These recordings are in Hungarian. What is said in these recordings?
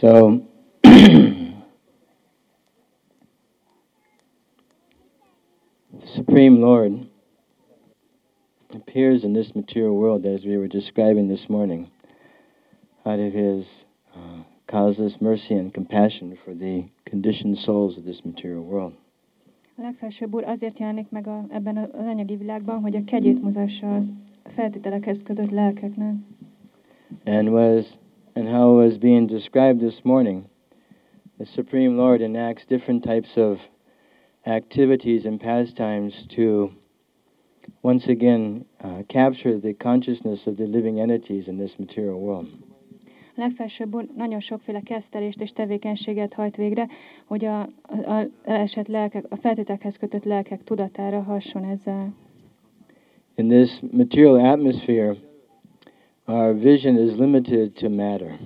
So, the Supreme Lord appears in this material world as we were describing this morning out of his uh, causeless mercy and compassion for the conditioned souls of this material world. A legfelsőbb úr azért jelenik meg a, ebben az anyagi világban, hogy a kegyét mutassa a feltételekhez kötött lelkeknek. And was and how it was being described this morning, the Supreme Lord enacts different types of activities and pastimes to once again uh, capture the consciousness of the living entities in this material world. A legfelsőbb nagyon sokféle kezdtelést és tevékenységet hajt végre, hogy a, a, a esett lelkek, a feltételekhez kötött lelkek tudatára hasson ezzel. In this material atmosphere, our vision is limited to matter.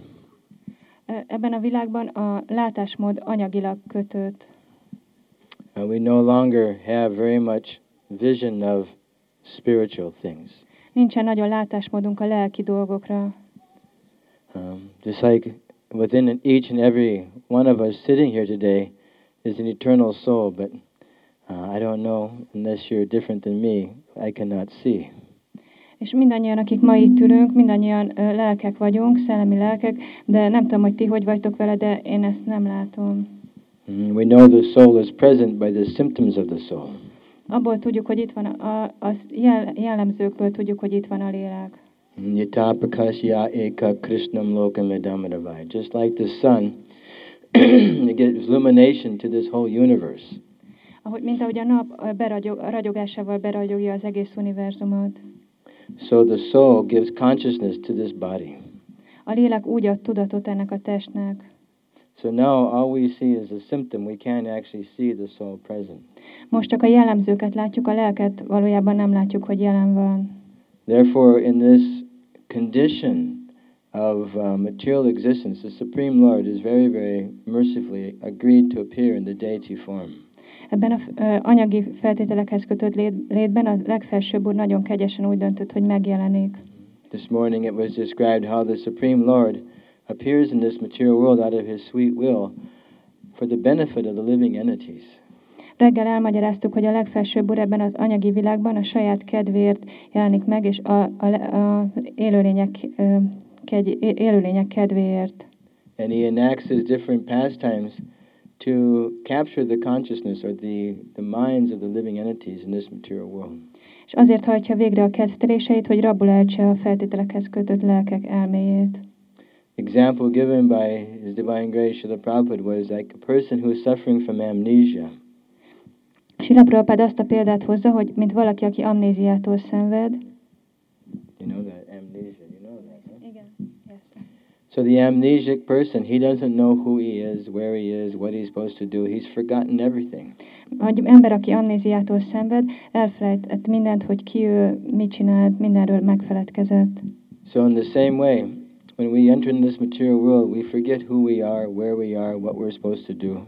Ebben a világban a látásmód anyagilag kötött. Uh, we no longer have very much vision of spiritual things. Nincsen nagyon látásmódunk a lelki dolgokra. Um, just like within each and every one of us sitting here today is an eternal soul, but uh, I don't know, unless you're different than me, I cannot see. És mindannyian, akik ma itt ülünk, mindannyian lelkek vagyunk, szellemi lelkek, de nem tudom, hogy ti hogy vagytok vele, de én ezt nem látom. Mm, we know the soul is present by the symptoms of the soul. Abból tudjuk, hogy itt van, a, a, jel, jellemzőkből tudjuk, hogy itt van a lélek. Mm, Yata prakashya eka krishnam lokam idamaravai. Just like the sun, it gives illumination to this whole universe. Ahogy, mint ahogy a nap beragyog, ragyogásával beragyogja az egész univerzumot. So the soul gives consciousness to this body. A lélek úgy ad tudatot ennek a testnek. So now all we see is a symptom. We can't actually see the soul present. Most csak a jellemzőket látjuk, a lelket valójában nem látjuk, hogy jelen van. Therefore, in this condition of uh, material existence, the Supreme Lord is very, very mercifully agreed to appear in the deity form. Ebben a anyagi feltételekhez kötött lét, létben a legfelsőbb úr nagyon kegyesen úgy döntött, hogy megjelenik. This morning it was described how the Supreme Lord appears in this material world out of his sweet will for the benefit of the living entities. Reggel elmagyaráztuk, hogy a legfelsőbb úr ebben az anyagi világban a saját kedvéért jelenik meg, és a, a, a élőlények, kegy, élőlények kedvéért. And he enacts his different pastimes to capture the consciousness or the, the minds of the living entities in this material world. És azért hajtja végre a kezdteléseit, hogy rabul a feltételekhez kötött lelkek elméjét. Example given by His Divine Grace Srila Prabhupada was like a person who is suffering from amnesia. Sila Prabhupád azt a példát hozza, hogy mint valaki, aki amnéziától szenved. You know that So the amnesic person, he doesn't know who he is, where he is, what he's supposed to do. He's forgotten everything. Egy ember, aki amnéziától szenved, elfelejtett mindent, hogy ki ő, mit csinált, mindenről megfeledkezett. So in the same way, when we enter in this material world, we forget who we are, where we are, what we're supposed to do.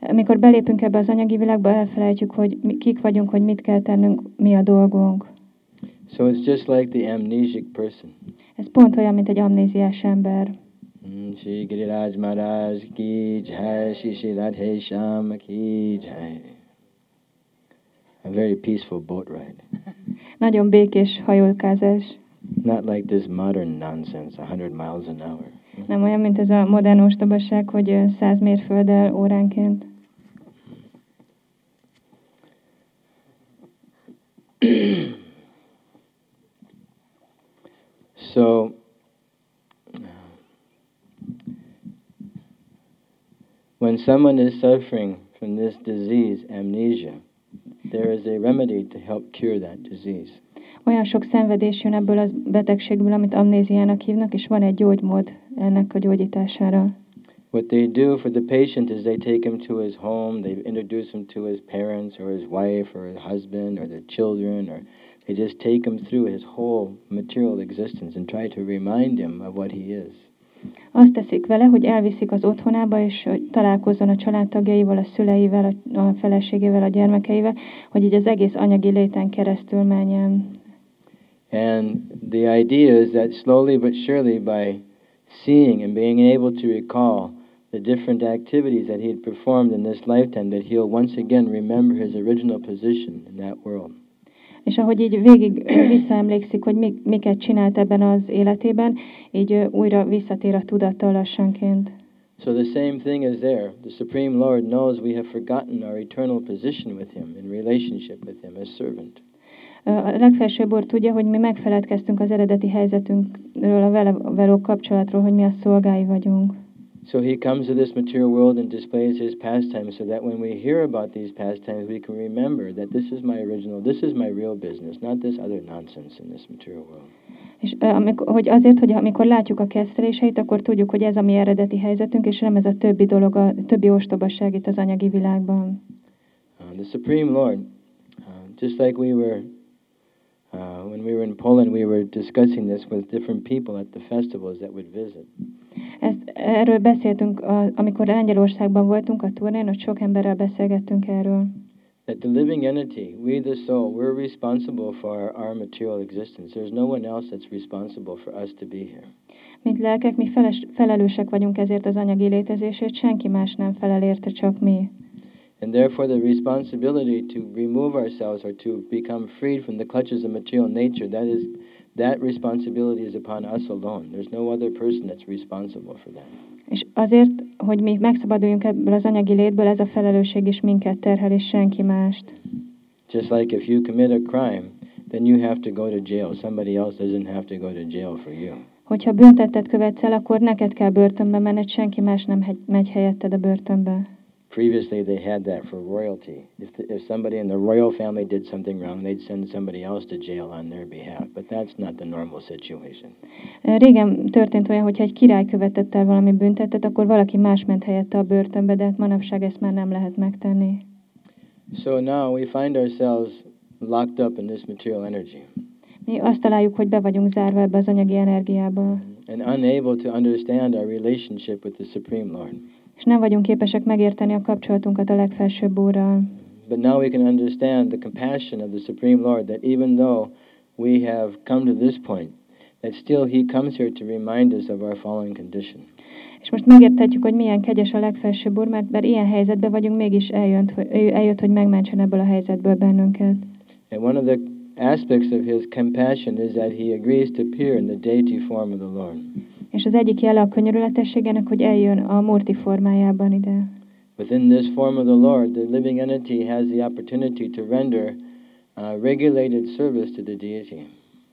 Amikor belépünk ebbe az anyagi világba, elfelejtjük, hogy mi, kik vagyunk, hogy mit kell tennünk, mi a dolgunk. So it's just like the amnesic person. Ez pont olyan, mint egy amnéziás ember. Shri Giriraj Maharaj ki jai, Shri Shri Radhe Shyam ki jai. A very peaceful boat ride. Nagyon békés hajókázás. Not like this modern nonsense, 100 miles an hour. Nem olyan, mint ez a modern ostobaság, hogy ö, 100 mérfölddel óránként. So, when someone is suffering from this disease, amnesia, there is a remedy to help cure that disease. Olyan sok szenvedés jön ebből a betegségből, amit amnéziának hívnak, és van egy gyógymód ennek a gyógyítására. What they do for the patient is they take him to his home, they introduce him to his parents or his wife or his husband or their children, or they just take him through his whole material existence and try to remind him of what he is. Azt teszik vele, hogy elviszik az otthonába, és hogy találkozzon a családtagjaival, a szüleivel, a, feleségével, a gyermekeivel, hogy így az egész anyagi léten keresztül menjen. And the idea is that slowly but surely, by seeing and being able to recall the different activities that he had performed in this lifetime, that he'll once again remember his original position in that world. És ahogy így végig visszaemlékszik, hogy mi, miket csinált ebben az életében, így újra visszatér a tudattal lassanként. So the same thing is there. The Supreme Lord knows we have forgotten our eternal position with Him in relationship with Him as servant. A legfelsőbb úr tudja, hogy mi megfeledkeztünk az eredeti helyzetünkről, a vele való kapcsolatról, hogy mi a szolgái vagyunk. So He comes to this material world and displays His pastimes so that when we hear about these pastimes, we can remember that this is my original, this is my real business, not this other nonsense in this material world. És ö, amikor, hogy azért, hogy amikor látjuk a kezdteléseit, akkor tudjuk, hogy ez a mi eredeti helyzetünk, és nem ez a többi dolog, a többi ostobaság itt az anyagi világban. Uh, the Supreme Lord, uh, just like we were, uh, when we were in Poland, we were discussing this with different people at the festivals that would visit. Ezt, erről beszéltünk, a, amikor Lengyelországban voltunk a turnén, hogy sok emberrel beszélgettünk erről. That the living entity, we the soul, we're responsible for our, our material existence. There's no one else that's responsible for us to be here. Mint lelkek, mi feles, felelősek vagyunk ezért az anyagi létezésért, senki más nem felel érte, csak mi. And therefore, the responsibility to remove ourselves or to become freed from the clutches of material nature, that is, that responsibility is upon us alone. There's no other person that's responsible for that. És azért, hogy mi megszabaduljunk ebből az anyagi létből, ez a felelősség is minket terhel, és senki mást. Just like if you commit a crime, then you have to go to jail. Somebody else doesn't have to go to jail for you. Hogyha büntettet követsz el, akkor neked kell börtönbe menned, senki más nem megy helyetted a börtönbe. Previously, they had that for royalty. If, the, if somebody in the royal family did something wrong, they'd send somebody else to jail on their behalf. But that's not the normal situation. Régen történt olyan, hogyha egy király követett el valami büntetet, akkor valaki más ment helyette a börtönbe, de hát manapság ezt már nem lehet megtenni. So now we find ourselves locked up in this material energy Mi azt találjuk, hogy be vagyunk zárva ebbe az anyagi energiába, and unable to understand our relationship with the Supreme Lord. És nem vagyunk képesek megérteni a kapcsolatunkat a legfelsőbb úrral. But now we can understand the compassion of the Supreme Lord that even though we have come to this point, that still He comes here to remind us of our fallen condition. És most megérthetjük, hogy milyen kegyes a legfelsőbb úr, mert, mert ilyen helyzetben vagyunk, mégis eljött, hogy, eljött, hogy megmentsen ebből a helyzetből bennünket. And one of the aspects of His compassion is that He agrees to appear in the deity form of the Lord. És az egyik jele a könyörületességének, hogy eljön a murti formájában ide. Within this form of the Lord, the living entity has the opportunity to render uh, regulated service to the deity.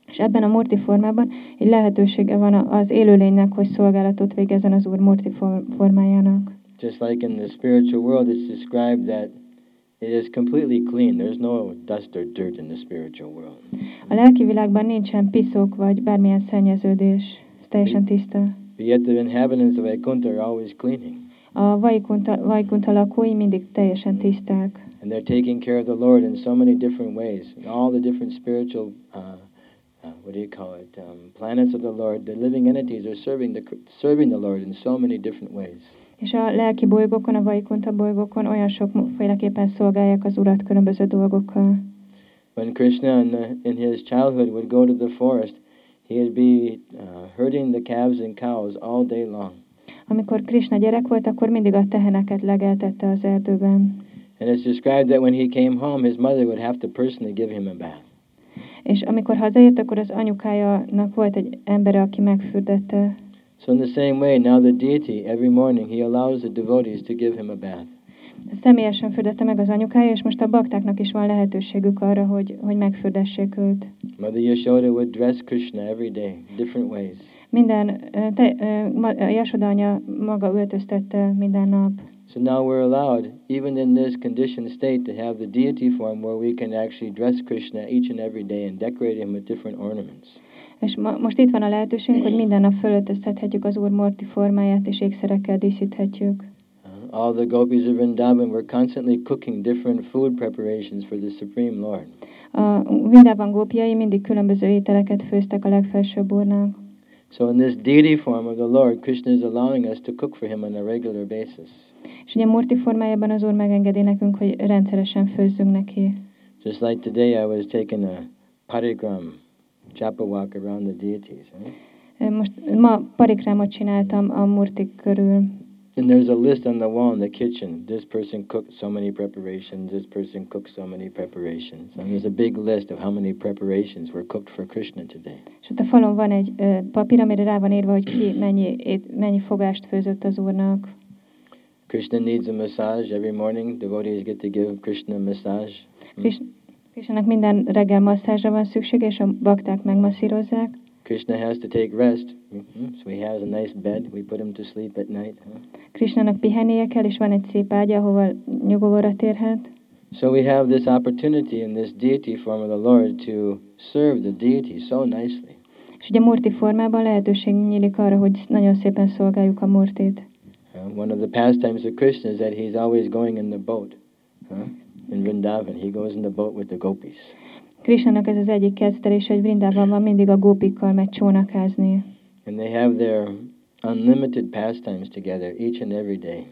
És ebben a murti formában egy lehetősége van az élőlénynek, hogy szolgálatot végezzen az Úr murti for- formájának. Just like in the spiritual world, it's described that it is completely clean. There's no dust or dirt in the spiritual world. A lelki világban nincsen piszok vagy bármilyen szennyeződés. Teljesen yet the inhabitants of Vaikuntha are always cleaning. A Vaikunta, Vaikunta lakói mindig teljesen tiszták. And they're taking care of the Lord in so many different ways. All the different spiritual, uh, uh, what do you call it, um, planets of the Lord, the living entities are serving the, serving the Lord in so many different ways. És a lelki bolygókon, a Vaikunta bolygókon olyan sokféleképpen szolgálják az Urat különböző dolgokkal. When Krishna in, the, in his childhood would go to the forest, he'd be uh, herding the calves and cows all day long. Amikor Krishna gyerek volt, akkor mindig a teheneket legeltette az erdőben. And it's described that when he came home, his mother would have to personally give him a bath. És amikor hazaért, akkor az anyukájának volt egy embere, aki megfürdette. So in the same way, now the deity, every morning, he allows the devotees to give him a bath. Személyesen fürdette meg az anyukája, és most a baktáknak is van lehetőségük arra, hogy, hogy megfürdessék őt. Mother Yashoda would dress Krishna every day, different ways. Minden, te, Jasoda anya maga öltöztette minden nap. So now we're allowed, even in this conditioned state, to have the deity form where we can actually dress Krishna each and every day and decorate him with different ornaments. És ma, most itt van a lehetőségünk, hogy minden nap fölöltöztethetjük az Úr Morti formáját, és ékszerekkel díszíthetjük. All the gopis of Vrindavan were constantly cooking different food preparations for the Supreme Lord. A Vindában gópjai mindig különböző ételeket főztek a legfelsőbb Úrnak. So in this deity form of the Lord, Krishna is allowing us to cook for him on a regular basis. És ugye Morti formájában az Úr megengedi nekünk, hogy rendszeresen főzzünk neki. Just like today, I was taking a parigram, chapa walk around the deities. Right? Most ma parikrámot csináltam a Murtik körül. And there's a list on the wall in the kitchen. This person cooked so many preparations. This person cooked so many preparations. And there's a big list of how many preparations were cooked for Krishna today. És ott a falon van egy ö, papír, amire rá van írva, hogy ki mennyi, mennyi fogást főzött az úrnak. Krishna needs a massage every morning. Devotees get to give Krishna a massage. Hmm. Kris- Krisnának minden reggel masszázsra van szüksége, és a bakták megmasszírozzák. Krishna has to take rest. Mhm. So he has a nice bed. We put him to sleep at night. Huh? Krisnának pihennie kell, és van egy szép ágya, ahova nyugovóra térhet. So we have this opportunity in this deity form of the Lord to serve the deity so nicely. És ugye Murti formában lehetőség nyílik arra, hogy nagyon szépen szolgáljuk a Murtit. Uh, one of the pastimes of Krishna is that he's always going in the boat. Huh? In Vrindavan, he goes in the boat with the gopis. Krisnának ez az egyik kezdtelés, hogy Vrindában van mindig a gópikkal megy csónakázni. And they have their unlimited pastimes together each and every day.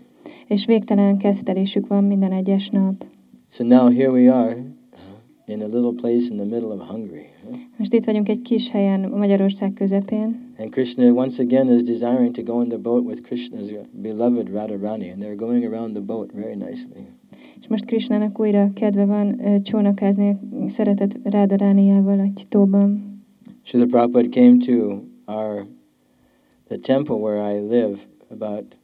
És végtelen kezdtelésük van minden egyes nap. So now here we are uh, in a little place in the middle of Hungary. Most itt vagyunk egy kis helyen Magyarország közepén, And Krishna once again is desiring to go in the boat with Krishna's beloved Radharani, and they're going around the boat very nicely. és most Krisnának újra kedve van csónakázni szeretett Rádarániával egy tóban. Srila Prabhupada came to our the temple where I live about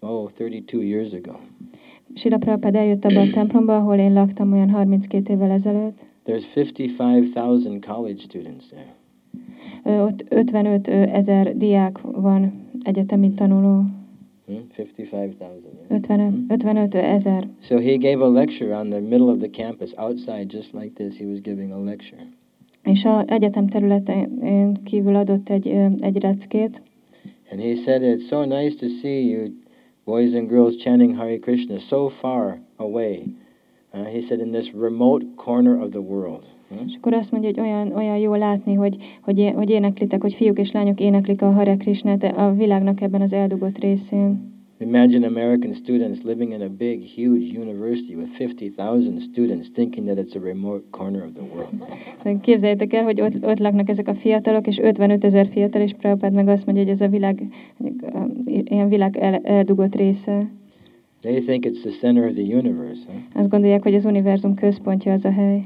oh 32 years ago. Sila Prabhupád eljött abba a templomba, ahol én laktam olyan 32 évvel ezelőtt. There's 55,000 college students there. Ott 55 ö, ezer diák van, egyetemi tanuló. Hmm? 55,000. 55, 55 ezer. So he gave a lecture on the middle of the campus outside, just like this. He was giving a lecture. És az egyetem területén kívül adott egy, egy reckét, And he said, It's so nice to see you, boys and girls, chanting Hare Krishna so far away. Uh, he said, In this remote corner of the world. És akkor azt mondja, hogy olyan, olyan jó látni, hogy, hogy, hogy éneklitek, hogy fiúk és lányok éneklik a Hare Krishnát a világnak ebben az eldugott részén. Imagine American students living in a big, huge university with 50,000 students thinking that it's a remote corner of the world. Szóval Képzeljétek el, hogy ott, ott laknak ezek a fiatalok, és 55 ezer fiatal, és Prabhupád meg azt mondja, hogy ez a világ, um, ilyen világ el, eldugott része. They think it's the center of the universe. Huh? Azt gondolják, hogy az univerzum központja az a hely.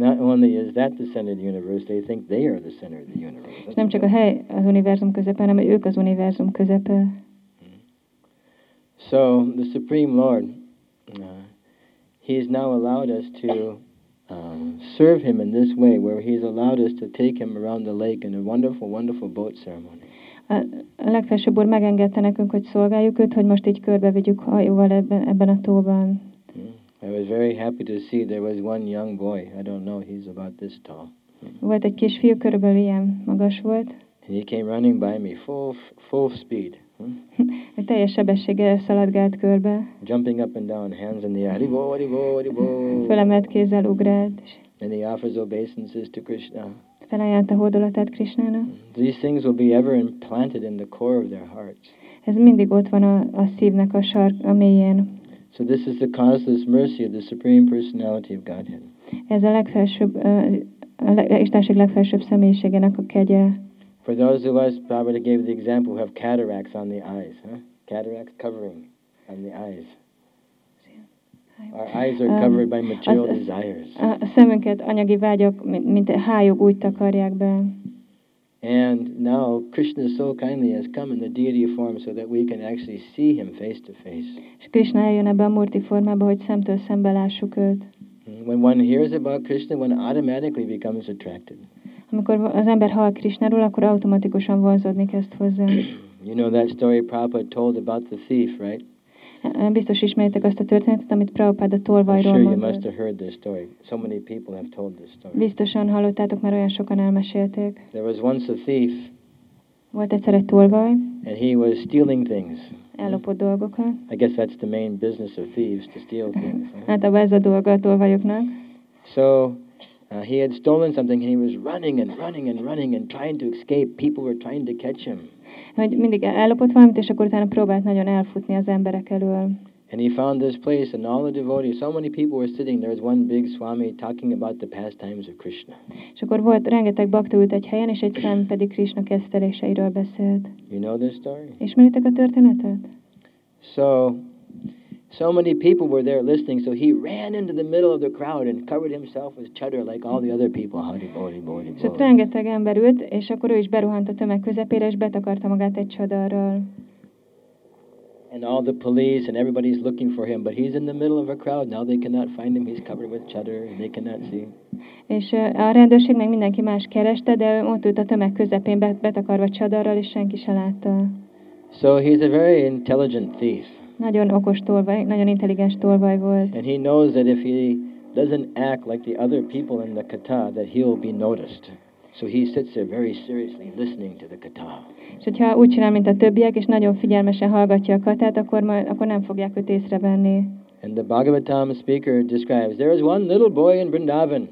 Not only is that the center of the universe, they think they are the center of the universe. És nem csak a hely az univerzum közepe, hanem ők az univerzum közepe. So the Supreme Lord, uh, has now allowed us to um, serve Him in this way, where He has allowed us to take Him around the lake in a wonderful, wonderful boat ceremony. A, legfelsőbb úr megengedte nekünk, hogy szolgáljuk őt, hogy most így körbevigyük hajóval ebben, ebben a tóban. I was very happy to see there was one young boy. I don't know, he's about this tall. Volt egy kisfiú, körülbelül ilyen magas volt, And he came running by me full, full speed, hmm? teljes sebességgel szaladgált körbe, jumping up and down, hands in the air. Haribo, haribo, haribo. fölemelt kézzel ugrált, And he offers obeisances to Krishna. felajánlta hódolatát Krisnának. These things will be ever implanted in the core of their hearts. Ez mindig ott van a, a szívnek a sark, a mélyén. So this is the causeless mercy of the Supreme Personality of Godhead. Ez a legfelsőbb, le- Istenség legfelsőbb személyiségének a kegye. For those of us, Prabhupada gave the example, who have cataracts on the eyes. Huh? Cataracts covering on the eyes. Our eyes are Um, covered by material az- az- desires. A szemünket anyagi vágyok, mint, mint hályog úgy takarják be. And now Krishna so kindly has come in the deity form so that we can actually see him face to face. És Krishna eljön ebbe a murti formába, hogy szemtől szembe lássuk őt. When one hears about Krishna, one automatically becomes attracted. Amikor az ember hall Krishnáról, akkor automatikusan vonzódni kezd hozzá. You know that story Prabhupada told about the thief, right? Biztos ismeritek azt a történetet, amit Prabhupád a I'm tolvajról mondott. Biztosan hallottátok, mert olyan sokan elmesélték. There was once a thief, Volt egyszer egy tolvaj, and he was stealing things. ellopott dolgokat. I guess that's the main business of thieves, to steal things. Hát ez a dolga a tolvajoknak. So uh, he had stolen something, and he was running and running and running and trying to escape. People were trying to catch him. Hogy mindig ellopott valamit, és akkor utána próbált nagyon elfutni az emberek elől. And he found this place, and all the devotees, so many people were sitting. There was one big Swami talking about the pastimes of Krishna. És akkor volt rengeteg bakta ült egy helyen, és egy szem pedig Krishna kezdteléseiről beszélt. You know this story? Ismeritek a történetet? So, so many people were there listening, so he ran into the middle of the crowd and covered himself with cheddar like all the other people. Howdy, body, body, És ott rengeteg ember ült, és akkor ő is beruhant a tömeg közepére, és betakarta magát egy csadarral. And all the police and everybody's looking for him, but he's in the middle of a crowd. Now they cannot find him. He's covered with cheddar and they cannot see. És a rendőrség meg mindenki más kereste, de ott ült a tömeg közepén bet- betakarva csadarral, és senki se látta. So he's a very intelligent thief. Nagyon okos tolvaj, nagyon intelligens tolvaj volt. And he knows that if he doesn't act like the other people in the kata, that he'll be noticed. So he sits there very seriously listening to the kata. És hogyha úgy csinál, mint a többiek, és nagyon figyelmesen hallgatja a katát, akkor, majd, akkor nem fogják őt észrevenni. And the Bhagavatam speaker describes there is one little boy in Vrindavan.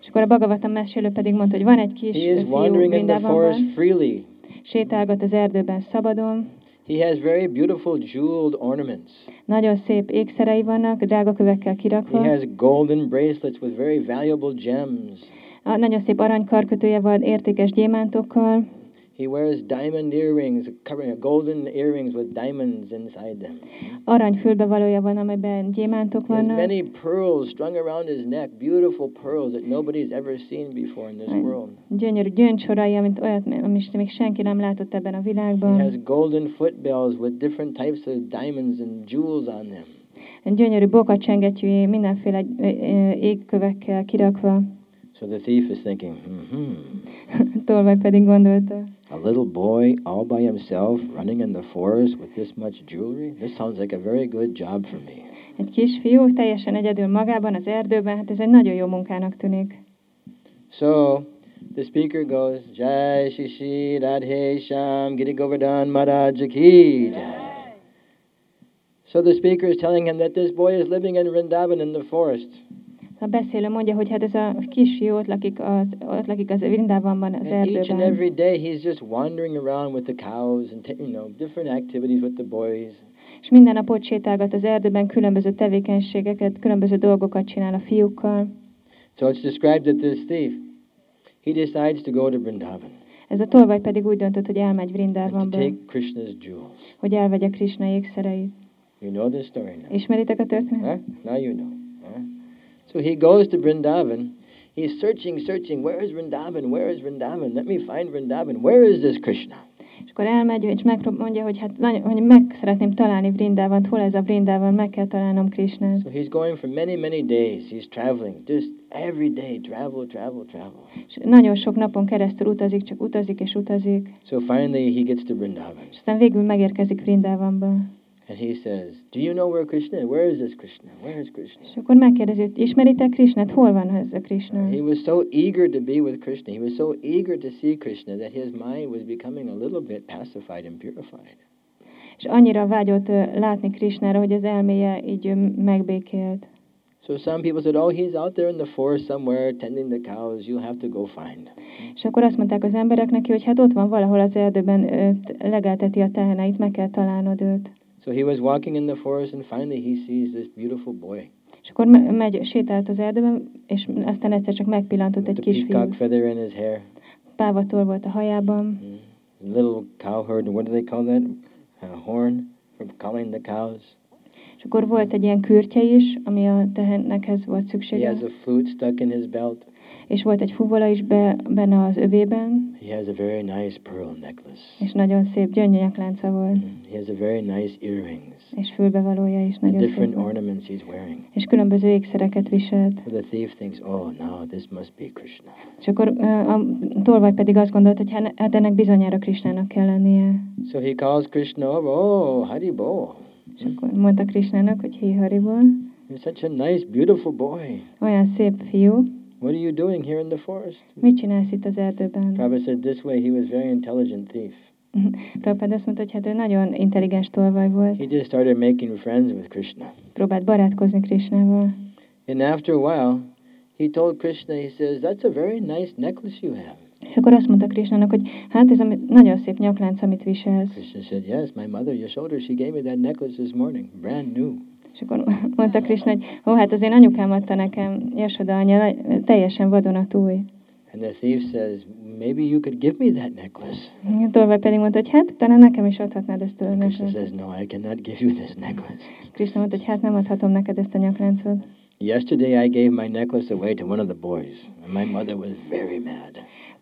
És akkor a Bhagavatam mesélő pedig mondta, hogy van egy kis He is fiú wandering in the forest freely. sétálgat az erdőben szabadon, He has very beautiful jeweled ornaments. nagyon szép ékszerei vannak, drága kövekkel He kirakva, has golden bracelets with very valuable gems. a nagyon szép aranykarkötője van értékes gyémántokkal, He wears diamond earrings, covering golden earrings with diamonds inside them. arany fülbevalója van, amelyben gyémántok He vannak, many pearls strung around his neck, beautiful pearls that nobody's ever seen before in this world. gyönyörű gyöngysorai, amit olyat, amit még senki nem látott ebben a He világban. has golden footbells with different types of diamonds and jewels on them. Gyönyörű bokacsengetjűi, mindenféle égkövekkel kirakva. So the thief is thinking, hmm, Tolvaj pedig gondolta, a little boy all by himself running in the forest with this much jewelry? This sounds like a very good job for me. egy kisfiú teljesen egyedül magában az erdőben, hát ez egy nagyon jó munkának tűnik. So the speaker goes, Jai Shishi Radhe Sham Giri Govardhan Maharaj Ki So the speaker is telling him that this boy is living in Vrindavan in the forest. A beszélő mondja, hogy hát ez a kisfiú ott lakik az, ott lakik az Vrindávanban, az And each and erdőben. every day he's just wandering around with the cows and, you know, different activities with the boys. És minden nap ott sétálgat az erdőben, különböző tevékenységeket, különböző dolgokat csinál a fiúkkal. So it's described that this thief, he decides to go to Vrindavan Ez a tolvaj pedig úgy döntött, hogy elmegy jewels. hogy elvegye Krishna ékszereit. You know this story now. Ismeritek a történetet? Huh? Now you know. So he goes to Vrindavan. He's searching, searching. Where is Vrindavan? Where is Vrindavan? Let me find Vrindavan. Where is this Krishna? És akkor elmegy, és megprób- mondja, hogy hát nagyon, hogy meg szeretném találni Vrindávant, hol ez a Vrindában, meg kell találnom Krishnát. So he's going for many, many days. He's traveling. Just every day, travel, travel, travel. És nagyon sok napon keresztül utazik, csak utazik és utazik, So finally he gets to Vrindavan. és aztán végül megérkezik Vrindávanba. And he says, Do you know where Krishna is? Where is this Krishna? Where is Krishna? És akkor megkérdezi, hogy ismeritek Krishnát? Hol van ez a Krishna? He was so eager to be with Krishna. He was so eager to see Krishna that his mind was becoming a little bit pacified and purified. És annyira vágyott látni Krishnára, hogy az elméje így megbékélt. So some people said, Oh, he's out there in the forest somewhere tending the cows. You'll have to go find. És akkor azt mondták az emberek neki, hogy hát ott van valahol az erdőben, legelteti a teheneit, meg kell találnod őt. So he was walking in the forest, and finally he sees this beautiful boy És akkor me- megy, sétált az erdőben, és aztán egyszer csak megpillantott egy kisfiút. peacock feather in his hair. Pávator volt a hajában, Mm. Little cow herd. What do they call that? A horn for calling the cows. és akkor volt egy ilyen kürtje is, ami a tehenekhez volt He szüksége, has a flute stuck in his belt. És volt egy fuvola is be, benne az övében, He has a very nice pearl necklace. és nagyon szép gyöngynyaklánca volt, Mm. He has a very nice earrings. és fülbevalója is nagyon szép different volt. ornaments he's wearing. És különböző ékszereket viselt. So the thief thinks, oh, now this must be Krishna. És akkor a tolvaj pedig azt gondolt, hogy hát hát ennek bizonyára Krisnának kell lennie. So he calls Krishna oh, Haribo. És akkor mondta Krisnának, hogy hé Hariból, You're such a nice, beautiful boy. olyan szép fiú, What are you doing here in the forest? mit csinálsz itt az erdőben? Prabhupada said this way he was very intelligent thief. Prabhupád azt mondta, hogy hát ő nagyon intelligens tolvaj volt, He just started making friends with Krishna. próbált barátkozni Krisnával. And after a while, he told Krishna, he says, that's a very nice necklace you have. És akkor azt mondta Krisnának, hogy hát ez a nagyon szép nyaklánc, amit viselsz. Krishna said, yes, my mother, Yashoda, she gave me that necklace this morning, brand new. És akkor mondta Krishna, hogy ó, hát az én anyukám adta nekem, Jasoda anya, teljesen vadonatúj. And the thief says, maybe you could give me that necklace. Tolvaj pedig mondta, hogy hát talán nekem is adhatnád ezt a Krishna says, no, I cannot give you this necklace. Krishna mondta, hogy hát nem adhatom neked ezt a nyakláncot. Yesterday I gave my necklace away to one of the boys, and my mother was very mad.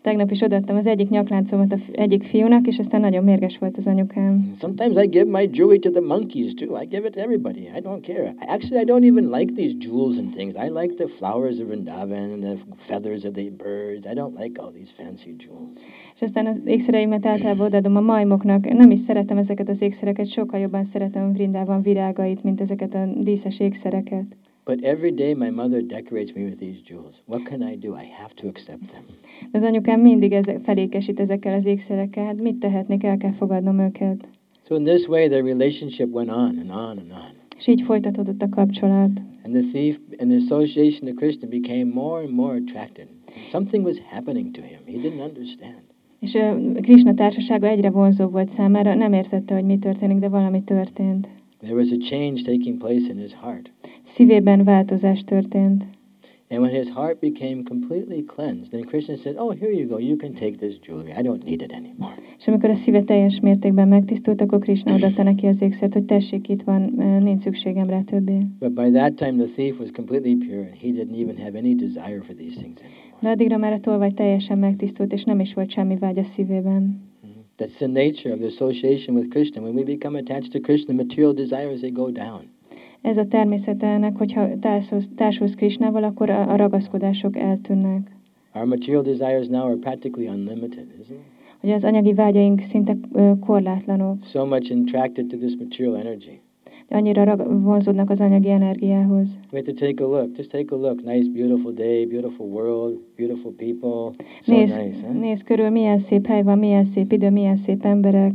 Tegnap is odaadtam az egyik nyakláncomat a f- egyik fiúnak, és aztán nagyon mérges volt az anyukám. Sometimes I give my jewelry to the monkeys too. I give it to everybody. I don't care. Actually, I don't even like these jewels and things. I like the flowers of Vrindavan and the feathers of the birds. I don't like all these fancy jewels. És aztán az ékszereimet általában odaadom a majmoknak. Nem is szeretem ezeket az ékszereket, sokkal jobban szeretem Vrindában virágait, mint ezeket a díszes ékszereket. But every day my mother decorates me with these jewels. What can I do? I have to accept them. Az anyukám mindig ezek, felékesít ezekkel az ékszerekkel. Hát mit tehetnék, el kell fogadnom őket. So in this way, their relationship went on and on and on. És így folytatódott a kapcsolat. And the thief, in association to Krishna, became more and more attracted. Something was happening to him. He didn't understand. És ö, Krishna társasága egyre vonzóbb volt számára, nem értette, hogy mi történik, de valami történt. There was a change taking place in his heart. Szívében változás történt. And when his heart became completely cleansed, then Krishna said, Oh, here you go. You can take this jewelry. I don't need it anymore. És amikor a szíve teljes mértékben megtisztult, akkor Krishna odaadta neki az ékszert, hogy tessék, itt van, nincs szükségem rá többé. But by that time, the thief was completely pure, and he didn't even have any desire for these things anymore. De addigra már a tolvaj teljesen megtisztult, és nem is volt semmi vágy a szívében. That's the nature of the association with Krishna. When we become attached to Krishna, material desires, they go down. Ez a természete ennek, hogyha társulsz, társulsz Krishnával, akkor a, a ragaszkodások eltűnnek. Our material desires now are practically unlimited, isn't it? Hogy az anyagi vágyaink szinte korlátlanok, So much attracted to this material energy. annyira rag, vonzódnak az anyagi energiához. We have to take a look. Just take a look. Nice, beautiful day, beautiful world, beautiful people. So Nézd, nice, huh? nézd körül, milyen szép hely van, milyen szép idő, milyen szép emberek.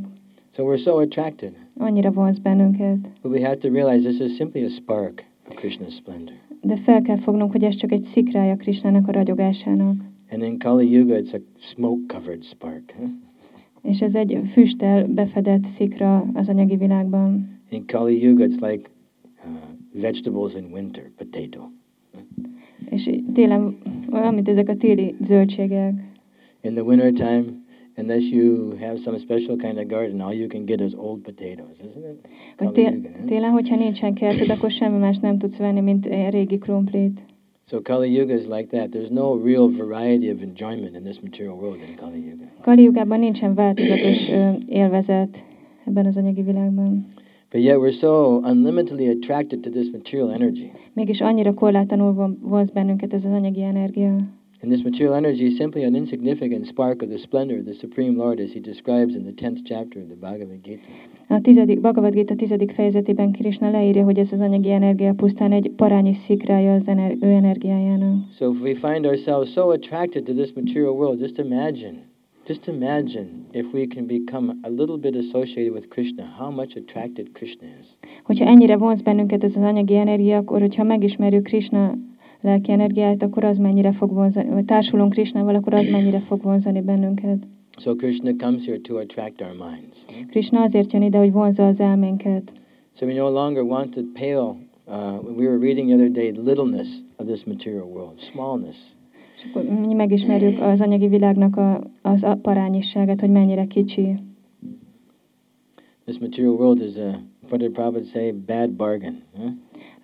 So we're so attracted. Annyira vonz bennünket. But we have to realize this is simply a spark of Krishna's splendor. De fel kell fognunk, hogy ez csak egy szikrája Krishnának a ragyogásának. And in Kali Yuga, it's a smoke-covered spark. Huh? És ez egy füsttel befedett szikra az anyagi világban. In Kali Yuga, it's like uh, vegetables in winter, potato. És télen, olyan, mint ezek a téli zöldségek. In the winter time, unless you have some special kind of garden, all you can get is old potatoes, isn't it? Vagy Kali tél, télen, hogyha nincsen kerted, akkor semmi más nem tudsz venni, mint egy régi krumplit. So Kali Yuga is like that. There's no real variety of enjoyment in this material world in Kali Yuga. Kaliugában nincsen változatos élvezet ebben az anyagi világban. But yet we're so unlimitedly attracted to this material energy. Mégis annyira korlátlanul von- vonz bennünket ez az anyagi energia. And this material energy is simply an insignificant spark of the splendor of the Supreme Lord as he describes in the 10th chapter of the Bhagavad Gita. A tizedik, Bhagavad Gita tizedik fejezetében Krishna leírja, hogy ez az anyagi energia pusztán egy parányi szikrája az ener- ő energiájának. So if we find ourselves so attracted to this material world, just imagine, just imagine if we can become a little bit associated with Krishna, how much attracted Krishna is. Hogyha ennyire vonz bennünket ez az anyagi energia, akkor hogyha megismerjük Krishna lelki energiát, akkor az mennyire fog vonzani, vagy társulunk Krishnával, akkor az mennyire fog vonzani bennünket. So Krishna comes here to attract our minds. Krishna azért jön ide, hogy vonzza az elménket. So we no longer want to pale. Uh, we were reading the other day littleness of this material world, smallness. És akkor mi megismerjük az anyagi világnak a, az a parányiságát, hogy mennyire kicsi. This material world is a, what did Prabhupada say, bad bargain. Huh?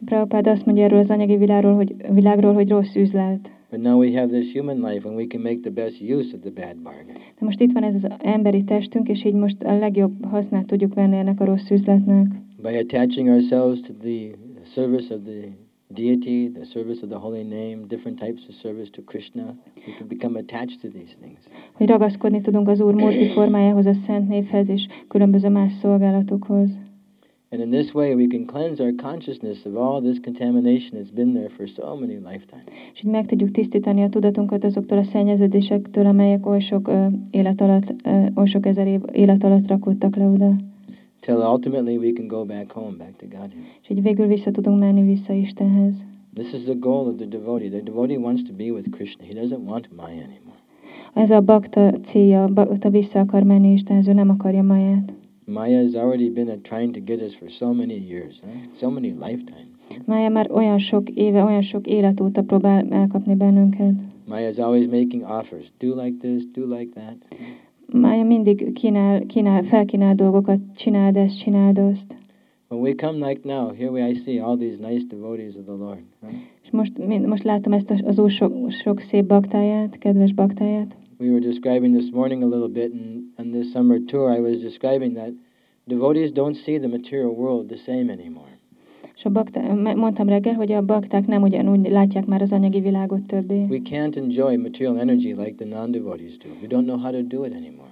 Prabhupád azt mondja erről az anyagi világról, hogy, világról, hogy rossz üzlet. But now we have this human life and we can make the best use of the bad bargain. De most itt van ez az emberi testünk, és így most a legjobb hasznát tudjuk venni ennek a rossz üzletnek. By attaching ourselves to the service of the deity, the service of the holy name, different types of service to Krishna, we can become attached to these things. Hogy ragaszkodni tudunk az Úr Murti formájához, a szent névhez és különböző más szolgálatokhoz. And in this way, we can cleanse our consciousness of all this contamination that's been there for so many lifetimes. És így meg tudjuk tisztítani a tudatunkat azoktól a szennyeződésektől, amelyek oly sok ö, élet alatt, ö, oly sok ezer év élet alatt rakódtak le oda. Till ultimately we can go back home, back to Godhead. És így végül vissza tudunk menni vissza Istenhez. This is the goal of the devotee. The devotee wants to be with Krishna. He doesn't want Maya anymore. Ez a bakta célja, bakta vissza akar menni Istenhez, ő nem akarja. Maya has already been trying to get us for so many years, huh? so many lifetimes. Mája már olyan sok éve, olyan sok élet óta próbál elkapni bennünket. Maya is always making offers. Do like this, do like that. Mája mindig kínál, kínál, felkínál dolgokat, csináld ezt, csináld azt. When we come like now, here we I see all these nice devotees of the Lord. Right? És most, most látom ezt az Úr sok, sok szép baktáját, kedves baktáját. We were describing this morning a little bit, and on this summer tour, I was describing that devotees don't see the material world the same anymore. És a baktá, me- mondtam reggel, hogy a bakták nem ugyanúgy látják már az anyagi világot többé. We can't enjoy material energy like the non-devotees do. We don't know how to do it anymore.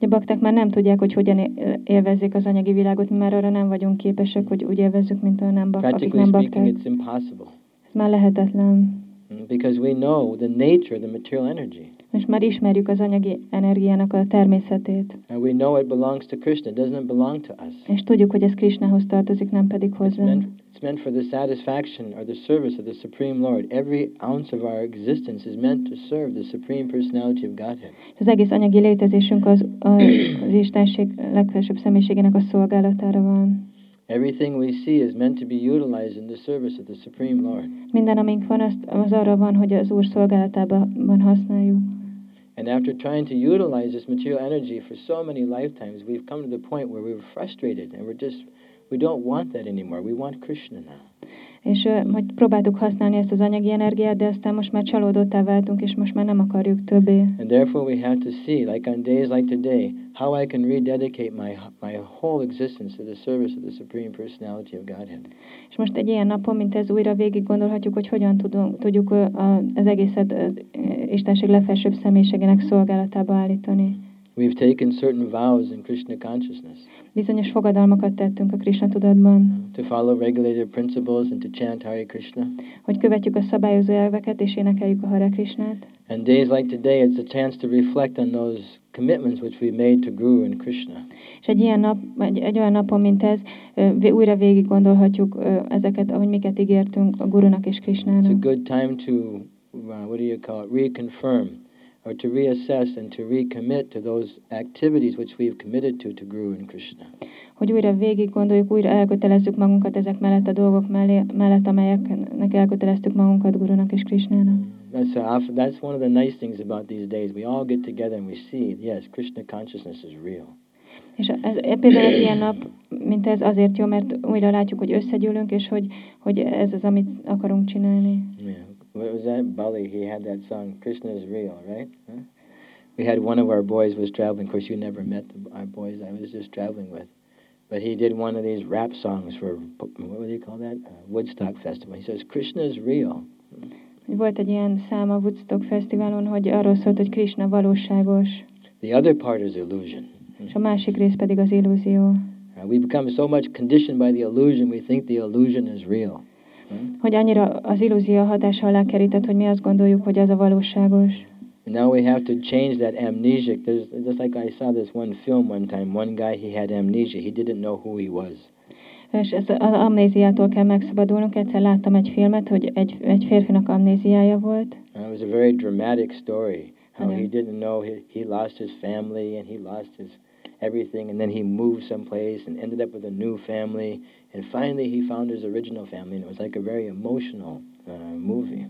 A bakták már nem tudják, hogy hogyan élvezzék az anyagi világot, mi már arra nem vagyunk képesek, hogy úgy élvezzük, mint a nem bak, akik Practically nem speaking, it's impossible Ez már lehetetlen. Because we know the nature of the material energy. És már ismerjük az anyagi energiának a természetét. And we know it belongs to Krishna. Doesn't belong to us. És tudjuk, hogy ez Krishnához tartozik, nem pedig hozzánk. it's meant for the satisfaction or the service of the Supreme Lord. Every ounce of our existence is meant to serve the Supreme Personality of Godhead. Az egész anyagi létezésünk az, az, az Istenség legfelsőbb személyiségének a szolgálatára van. Everything we see is meant to be utilized in the service of the Supreme Lord. Minden, amink van, azt, az arra van, hogy az Úr szolgálatában használjuk. And after trying to utilize this material energy for so many lifetimes, we've come to the point where we were frustrated and we're just, we don't want that anymore. We want Krishna now. És hogy próbáltuk használni ezt az anyagi energiát, de aztán most már csalódottá váltunk, és most már nem akarjuk többé. And therefore we have to see, like on days like today, how I can rededicate my, my whole existence to the service of the Supreme Personality of Godhead. És most egy ilyen napon, mint ez újra végig gondolhatjuk, hogy hogyan tudunk, tudjuk az egészet Istenség legfelsőbb személyiségének szolgálatába állítani. We've taken certain vows in Krishna consciousness Bizonyos fogadalmakat tettünk a Krishna tudatban, to follow regulated principles and to chant Hare Krishna. hogy követjük a szabályozó elveket és énekeljük a Hare Krishnát. And days like today, it's a chance to reflect on those commitments which we made to Guru and Krishna. És egy ilyen nap, egy, egy olyan napon, mint ez, újra végig gondolhatjuk ezeket, ahogy miket ígértünk a Gurunak és It's a good time to, uh, what do you call it, reconfirm or to reassess and to recommit to those activities which we've committed to to Guru and Krishna. Hogy újra végig gondoljuk, újra elkötelezzük magunkat ezek mellett a dolgok mellé, mellett, amelyeknek elköteleztük magunkat Gurunak és Krishnának. Mm, that's, uh, a, that's one of the nice things about these days. We all get together and we see, yes, Krishna consciousness is real. És ez például egy ilyen nap, mint ez azért jó, mert újra látjuk, hogy összegyűlünk, és hogy, hogy ez az, amit akarunk csinálni. What was that? Bali, he had that song, Krishna is real, right? Huh? We had one of our boys was traveling. Of course, you never met the, our boys I was just traveling with. But he did one of these rap songs for, what do you call that? Uh, Woodstock Festival. He says, Krishna is real. Volt egy ilyen szám a Woodstock Fesztiválon, hogy arról szólt, hogy Krishna valóságos, The other part is illusion. és a másik rész pedig az illúzió. Uh, we become so much conditioned by the illusion, we think the illusion is real. Huh? Hogy annyira az illúzió hatása alá kerített, hogy mi azt gondoljuk, hogy az a valóságos. And now we have to change that amnesic. There's just like I saw this one film one time. One guy he had amnesia. He didn't know who he was. És ez az amnéziától kell megszabadulnunk. Egyszer láttam egy filmet, hogy egy, egy férfinak amnéziája volt, Uh, it was a very dramatic story. How he didn't know he, he lost his family and he lost his everything, and then he moved someplace and ended up with a new family, and finally he found his original family, and it was like a very emotional uh, movie.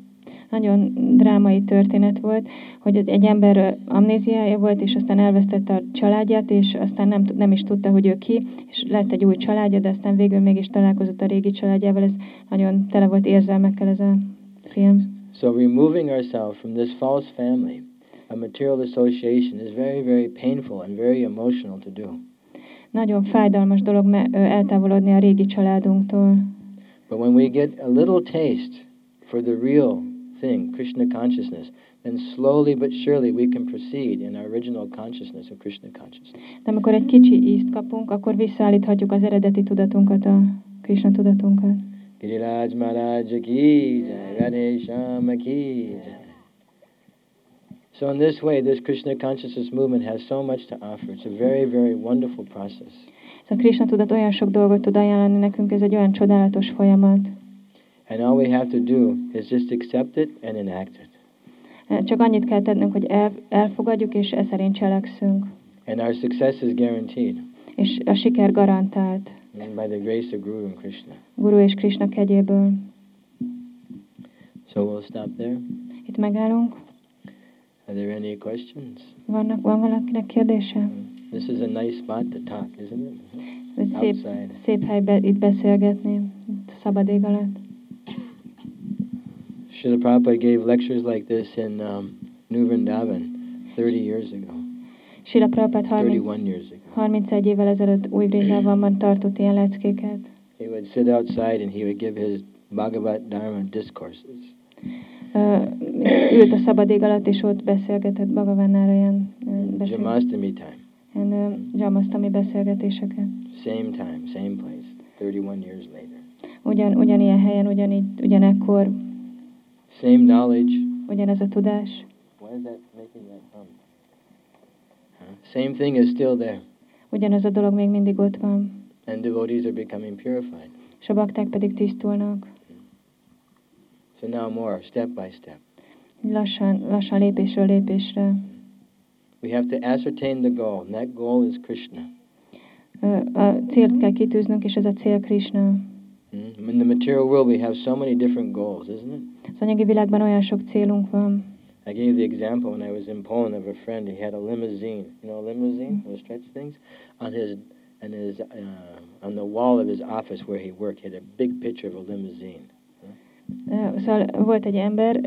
nagyon drámai történet volt, hogy egy- ember amnéziája volt, és aztán elvesztette a családját, és aztán nem, nem is tudta, hogy ő ki, és lett egy új családja, de aztán végül mégis találkozott a régi családjával. Ez nagyon tele volt érzelmekkel ez a film. So removing ourselves from this false family, a material association, is very, very painful and very emotional to do. Nagyon fájdalmas dolog eltávolodni a régi családunktól. But when we get a little taste for the real thing, Krishna consciousness, then slowly but surely we can proceed in our original consciousness of Krishna consciousness. De amikor egy kicsi ízt kapunk, akkor visszaállíthatjuk az eredeti tudatunkat, a Krishna tudatunkat. Giriraj Maharaj ki jai, Radhe Shyama ki jai. So in this way, this Krishna consciousness movement has so much to offer. It's a very, very wonderful process. Ez a Krishna tudat olyan sok dolgot tud ajánlani nekünk, ez egy olyan csodálatos folyamat. And all we have to do is just accept it and enact it. Eh, csak annyit kell tennünk, hogy el, elfogadjuk, és e szerint cselekszünk. And our success is guaranteed És a siker garantált. and by the grace of Guru and Krishna. Guru és Krishna kegyéből. So we'll stop there. Itt megállunk. Are there any questions? Vannak, van valakinek kérdése? This is a nice spot to talk, isn't it? Szép, Outside. szép helybe itt beszélgetni, itt szabad ég alatt. Srila Prabhupada gave lectures like this in um, New Vrindavan 30 years ago, Sila Prabhupát 30, 31 years ago. 31 évvel ezelőtt új Vrindávamban tartott ilyen leckéket. He would sit outside and he would give his Bhagavad Dharma discourses. Ült a szabad ég alatt, és ott beszélgetett ö, beszél, Jamastami time, ilyen ö, Jamasztami beszélgetéseket. same time, same place, 31 years later. Ugyan, ugyanilyen helyen, ugyanígy, ugyanekkor, Same knowledge. ugyanez a tudás. Why is that making that hum? Huh? Same thing is still there, Ugyanaz a dolog még mindig ott van. and devotees are becoming purified. És a bakták pedig tisztulnak. So now more, step by step. Lassan, lassan lépésről lépésre. We have to ascertain the goal, and that goal is Krishna. A célt kell kitűznünk, és ez a cél Krishna. Hmm? In the material world, we have so many different goals, isn't it? Az anyagi világban olyan sok célunk van. I gave the example when I was in Poland of a friend. He had a limousine, you know, a limousine, those stretch things, on his and his uh, on the wall of his office where he worked. He had a big picture of a limousine. Szóval volt egy ember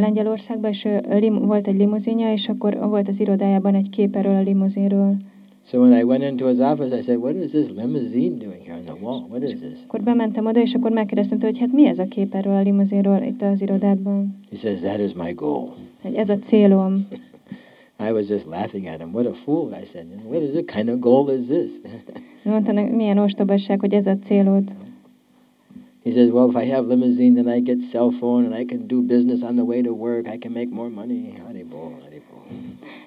Lengyelországban, és lim, volt egy limuzinja, és akkor volt az irodájában egy kép erről a limuzinról. So when I went into his office, I said, "What is this limousine doing here on the wall? What is this?" Akkor bementem oda, és akkor megkérdeztem tőle, hogy hát mi ez a kép erről a limuzinról itt az irodádban. He says, "That is my goal." Hogy ez a célom. I was just laughing at him. What a fool! I said, "What is the kind of goal is this?" Mondta, milyen ostobasság, hogy ez a célod. He says, "Well, if I have limousine, then I get cell phone, and I can do business on the way to work. I can make more money." Haribol, haribol.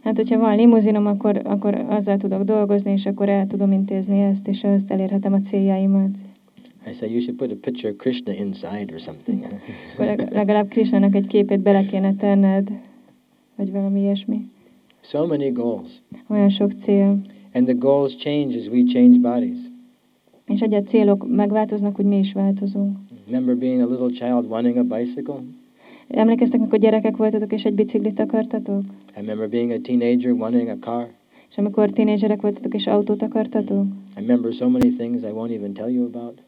Hát, hogyha van limuzinom, akkor, akkor azzal tudok dolgozni, és akkor el tudom intézni ezt, és azt elérhetem a céljaimat. I said, "You should put a picture of Krishna inside or something." Legalább Krishnának egy képét bele kéne tenned, vagy valami ilyesmi. so many goals, Olyan sok cél. and the goals change as we change bodies. És hogy a célok megváltoznak, úgy mi is változunk. Remember being a little child wanting a bicycle? Emlékeztek, amikor gyerekek voltatok, és egy biciklit akartatok? I remember being a teenager wanting a car. És amikor tínézserek voltatok, és autót akartatok? I remember so many things I won't even tell you about.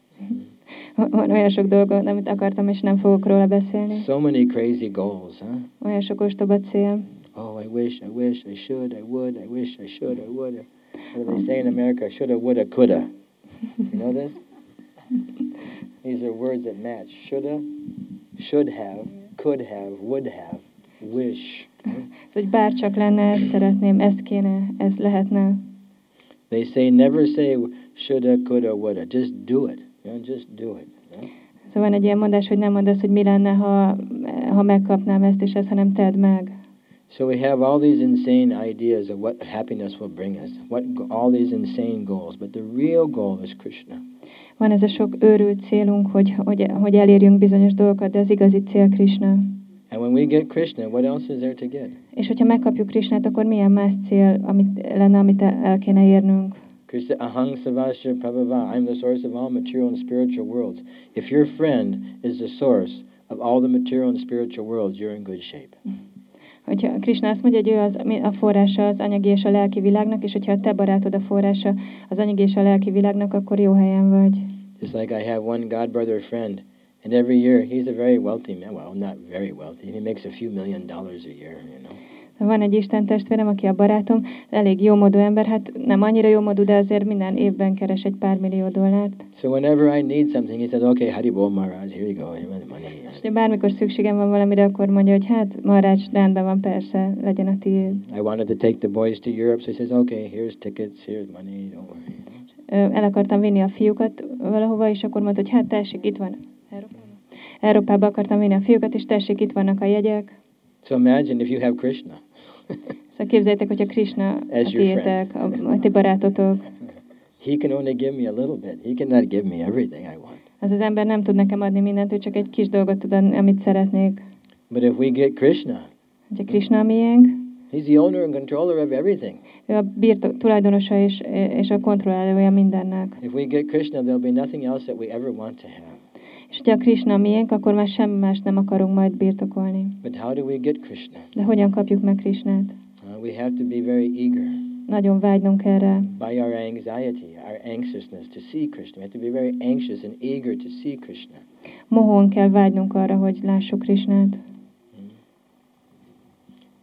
Van olyan sok dolog, amit akartam, és nem fogok róla beszélni. So many crazy goals, huh? Olyan sok ostoba cél. Oh, I wish, I wish, I should, I would, I wish, I should, I would. What do they say in America? Shoulda, woulda, coulda. You know this? These are words that match. Shoulda, should have, could have, would have, wish. Hm? Hogy bárcsak lenne, ezt szeretném, ezt kéne, ez lehetne. They say never say shoulda, coulda, woulda. Just do it. You know, just do it. you know? Szóval van egy ilyen mondás, hogy nem mondd azt, hogy mi lenne, ha, ha megkapnám ezt és ezt, hanem tedd meg. So we have all these insane ideas of what happiness will bring us, what all these insane goals, but the real goal is Krishna. Van ez a sok őrült célunk, hogy, hogy, hogy elérjünk bizonyos dolgokat, de az igazi cél Krishna. And when we get Krishna, what else is there to get? És hogyha megkapjuk Krishnát, akkor milyen más cél amit lenne, amit el kéne érnünk? Krishna ahang savasya prabhava. I'm the source of all material and spiritual worlds. If your friend is the source of all the material and spiritual worlds, you're in good shape. Hogyha Krishna azt mondja, hogy ő az, a forrása az anyagi és a lelki világnak, és hogyha a te barátod a forrása az anyagi és a lelki világnak, akkor jó helyen vagy. Just like I have one god brother friend, and every year he's a very wealthy man. Well, not very wealthy. He makes a few million dollars a year, you know. Van egy Isten testvérem, aki a barátom, elég jómódú ember, hát nem annyira jómódú, de azért minden évben keres egy pár millió dollárt. So whenever I need something, he says, "Okay, Haribol Maharaj, here you go. Here's money." És bármikor szükségem van valamire, akkor mondja, hogy hát, Marács, rendben van, persze, legyen a tiéd. I wanted to take the boys to Europe, so he says, "Okay, here's tickets, here's money. Don't worry." El akartam vinni a fiúkat valahova, és akkor mondta, hogy hát tessék, itt van. Európába? Európába akartam vinni a fiúkat, és tessék, itt vannak a jegyek. So imagine if you have Krishna. Szóval képzeljétek, hogyha Krishna a tiétek, a, a ti barátotok, he can only give me a little bit. He cannot give me everything I want. az az ember nem tud nekem adni mindent, ő csak egy kis dolgot tud adni, amit szeretnék. But if we get Krishna, Hogyha Krishna a miénk, he's the owner and controller of everything. ő a birtok, tulajdonosa és, és a kontrollálója mindennek. If we get Krishna, there'll be nothing else that we ever want to have. És hogyha Krishna miénk, akkor már semmi más nem akarunk majd birtokolni. But how do we get Krishna? De hogyan kapjuk meg Krishnát? Uh, we have to be very eager Nagyon vágynunk erre. by our anxiety, our anxiousness to see Krishna. We have to be very anxious and eager to see Krishna. Mohón kell vágynunk arra, hogy lássuk Krishnát.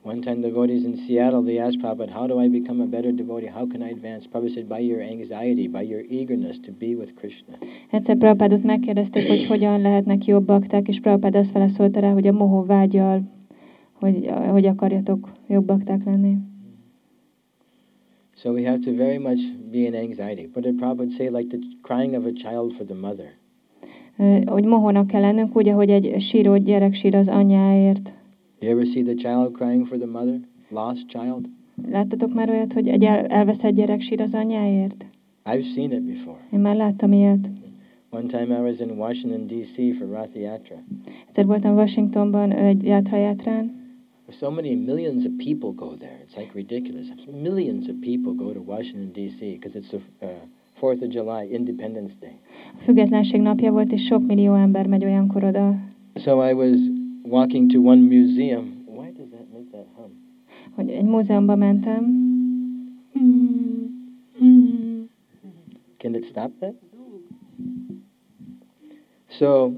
One time the devotees in Seattle, they asked Prabhupada, how do I become a better devotee? How can I advance? Prabhupada said, by your anxiety, by your eagerness to be with Krishna. Egyszer Prabhupádot megkérdezték, hogy hogyan lehetnek jobb bakták, és Prabhupád azt feleszolta rá, hogy a mohó vágyal, hogy, hogy akarjatok jobb bakták lenni. So we have to very much be in anxiety. But did Prabhupada say? Like the crying of a child for the mother. Hogy mohónak kell lennünk, úgy, ahogy egy síró gyerek sír az anyjáért. You ever see the child crying for the mother? Lost child? Láttatok már olyat, hogy egy el, elveszett gyerek sír az anyjáért? I've seen it before. Én már láttam ilyet. One time I was in Washington, D.C. for Rath Yatra. Egyszer voltam Washingtonban egy játrajátrán, So many millions of people go there. It's like ridiculous. Millions of people go to Washington, D.C. because it's the uh, 4th of July, Independence Day. a függetlenség napja volt, és sok millió ember megy olyankor oda, So I was walking to one museum. Why does that make that hum? hogy egy múzeumba mentem. Can it stop that? So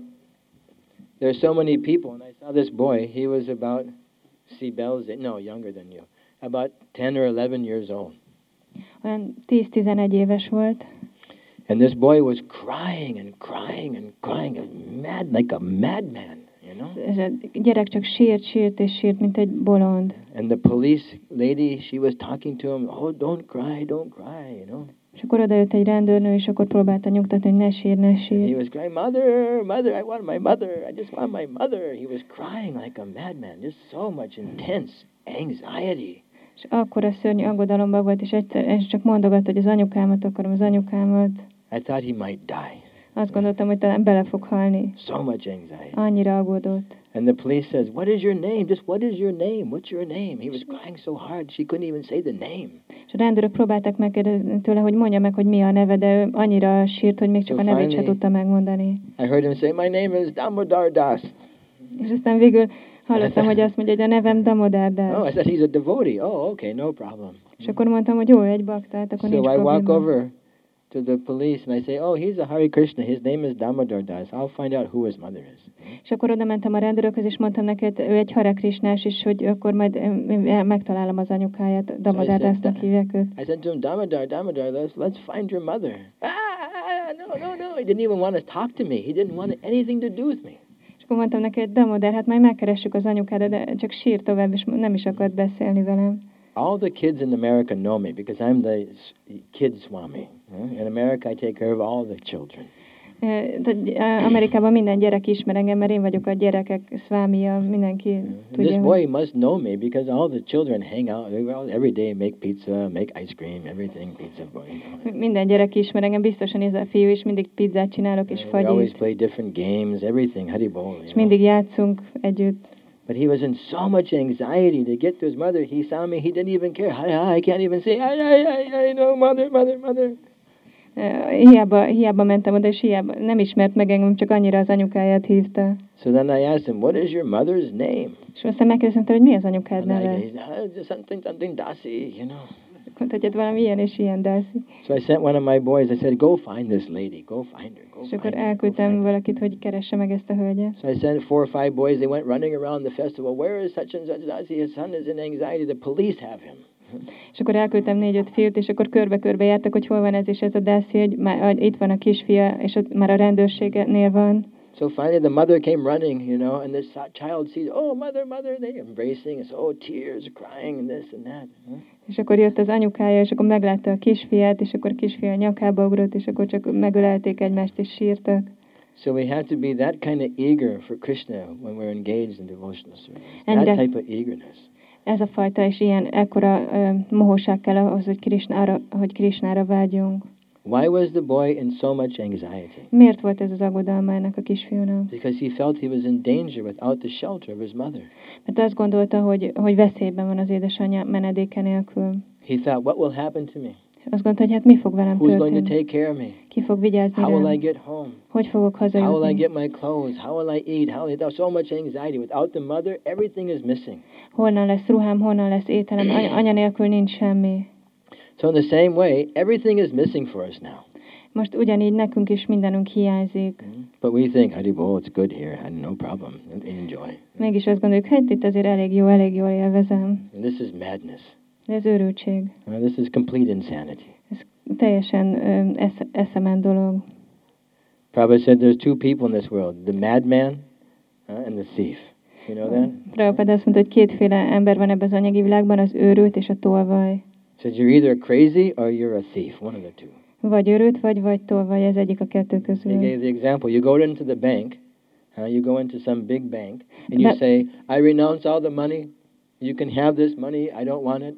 there's so many people, and I saw this boy. He was about Sibel's, no, younger than you, about 10 or 11 years old. Olyan 10-11 éves volt, And this boy was crying and crying and crying, mad like a madman, you know. és a gyerek csak sírt, sírt és sírt, mint egy bolond. And the police lady, she was talking to him. Oh, don't cry, don't cry, you know. És akkor odajött egy rendőrnő, és akkor próbálta nyugtatni, hogy ne sír, ne And he was crying, Mother, Mother, I want my mother. I just want my mother. He was crying like a madman, just so much intense anxiety. És akkor a szörnyű aggodalomban volt, és egyszer és csak mondogatta, hogy az anyukámat akarom, az anyukámat. I thought he might die. Azt gondoltam, hogy talán bele fog halni. So much anxiety. Annyira aggódott. And the police says, What is your name? Just what is your name? What's your name? He was crying so hard she couldn't even say the name. És a rendőrök próbálták megkérdezni tőle, hogy mondja meg, hogy mi a neve, de ő annyira sírt, hogy még csak a So nevét se tudta megmondani. I heard him say, My name is Damodar Das. És aztán végül hallottam, hogy azt mondja, hogy a nevem Damodar Oh, Das. I said, He's a devotee. Oh, okay, no problem. És akkor mondtam, hogy jó, egy baktát, akkor So nincs I walk probléma. over to the police and I say, Oh, he's a Hare Krishna. His name is Damodar Das. I'll find out who his mother is. És akkor oda mentem a rendőrökhöz, és mondtam neked, ő egy Hare Krishnás is, hogy akkor majd megtalálom az anyukáját, Damodar Dasnak hívják őt. I said to him, Damodar, Damodar, let's, let's find your mother. Ah, no, no, no. He didn't even want to talk to me. He didn't want anything to do with me. És akkor mondtam neki, hogy Damodar, hát majd megkeressük az anyukádat, de csak sír tovább, és nem is akart beszélni velem. All the kids in America know me because I'm the kid swami. In America, I take care of all the children. Tehát, ö, Amerikában minden gyerek ismer engem, mert én vagyok a gyerekek szvámia, mindenki tudja, this boy must know me because all the children hang out every day, make pizza, make ice cream, everything, pizza boy. Minden gyerek ismer engem, biztosan ez a fiú is, mindig pizzát csinálok és And we always fagyit, play different games, everything, haribol. és mindig játszunk együtt. But he was in so much anxiety to get to his mother. He saw me. He didn't even care. Hi, I can't even say, I, hi, hi, hi, no, mother, mother, mother. Ö, Hiába, hiába mentem oda, és hiába nem ismert meg engem, csak annyira az anyukáját hívta. So then I asked him, what is your mother's name? És aztán megkérdeztem hogy mi az anyukád I, neve? he's, "Ah, something, something dasi, you know. Mondta, valami ilyen és ilyen, Darcy. So I sent one of my boys. I said, go find this lady. Go find her. Go És akkor elküldtem valakit, hogy keresse meg ezt a hölgyet. So I sent four or five boys. They went running around the festival. Where is such and such dasi? His son is in anxiety. The police have him. És akkor elküldtem négy-öt fiút, és akkor körbe-körbe jártak, hogy hol van ez és ez a Darcy, hogy már hogy itt van a kisfia, és ott már a rendőrségnél van. So finally, the mother came running, you know, and this child sees, oh, mother, mother, they embracing, so, oh, tears, crying, and this and that. Huh? És akkor jött az anyukája, és akkor meglátta a kisfiát, és akkor kisfia nyakába ugrott, és akkor csak megölelték egymást, és sírtak. So we have to be that kind of eager for Krishna when we're engaged in devotional service. And that type of eagerness. Ez a fajta és ilyen ekkora ö, mohóság kell ahhoz, hogy, Krishnára, hogy Krishnára vágyjunk. Why was the boy in so much anxiety? Miért volt ez az aggodalma ennek a kisfiúnak? Because he felt he was in danger without the shelter of his mother. Mert azt gondolta, hogy, hogy veszélyben van az édesanyja menedéke nélkül. He thought, what will happen to me? Azt gondolta, hogy hát mi fog velem Who's going to történni? take care of me? Ki fog vigyázni How will I rám? get home? Hogy fogok How will I hazajutni? get my clothes? How will I eat? How there's so much anxiety. Without the mother, everything is missing. Honnan lesz ruhám, honnan lesz ételem? Anya nélkül nincs semmi. So in the same way, everything is missing for us now. Most ugyanígy nekünk is mindenünk hiányzik. But we think, Haribo, oh, it's good here. I no problem. Enjoy. Mégis azt gondoljuk, hát itt azért elég jó, elég jól élvezem. And this is madness. Ez őrültség. Uh, this is complete insanity. Teljesen ö, esze, eszemen dolog. Prabhupada said there's two people in this world, the madman uh, and the thief. You know that? Prabhupada azt mondta, hogy kétféle ember van ebben az anyagi világban, az őrült és a tolvaj. Said you're either crazy or you're a thief, one of the two. Vagy őrült vagy, vagy tolvaj, ez egyik a kettő He közül. gave the example. You go into the bank, uh, you go into some big bank, and you But- say, I renounce all the money. You can have this money. I don't want it.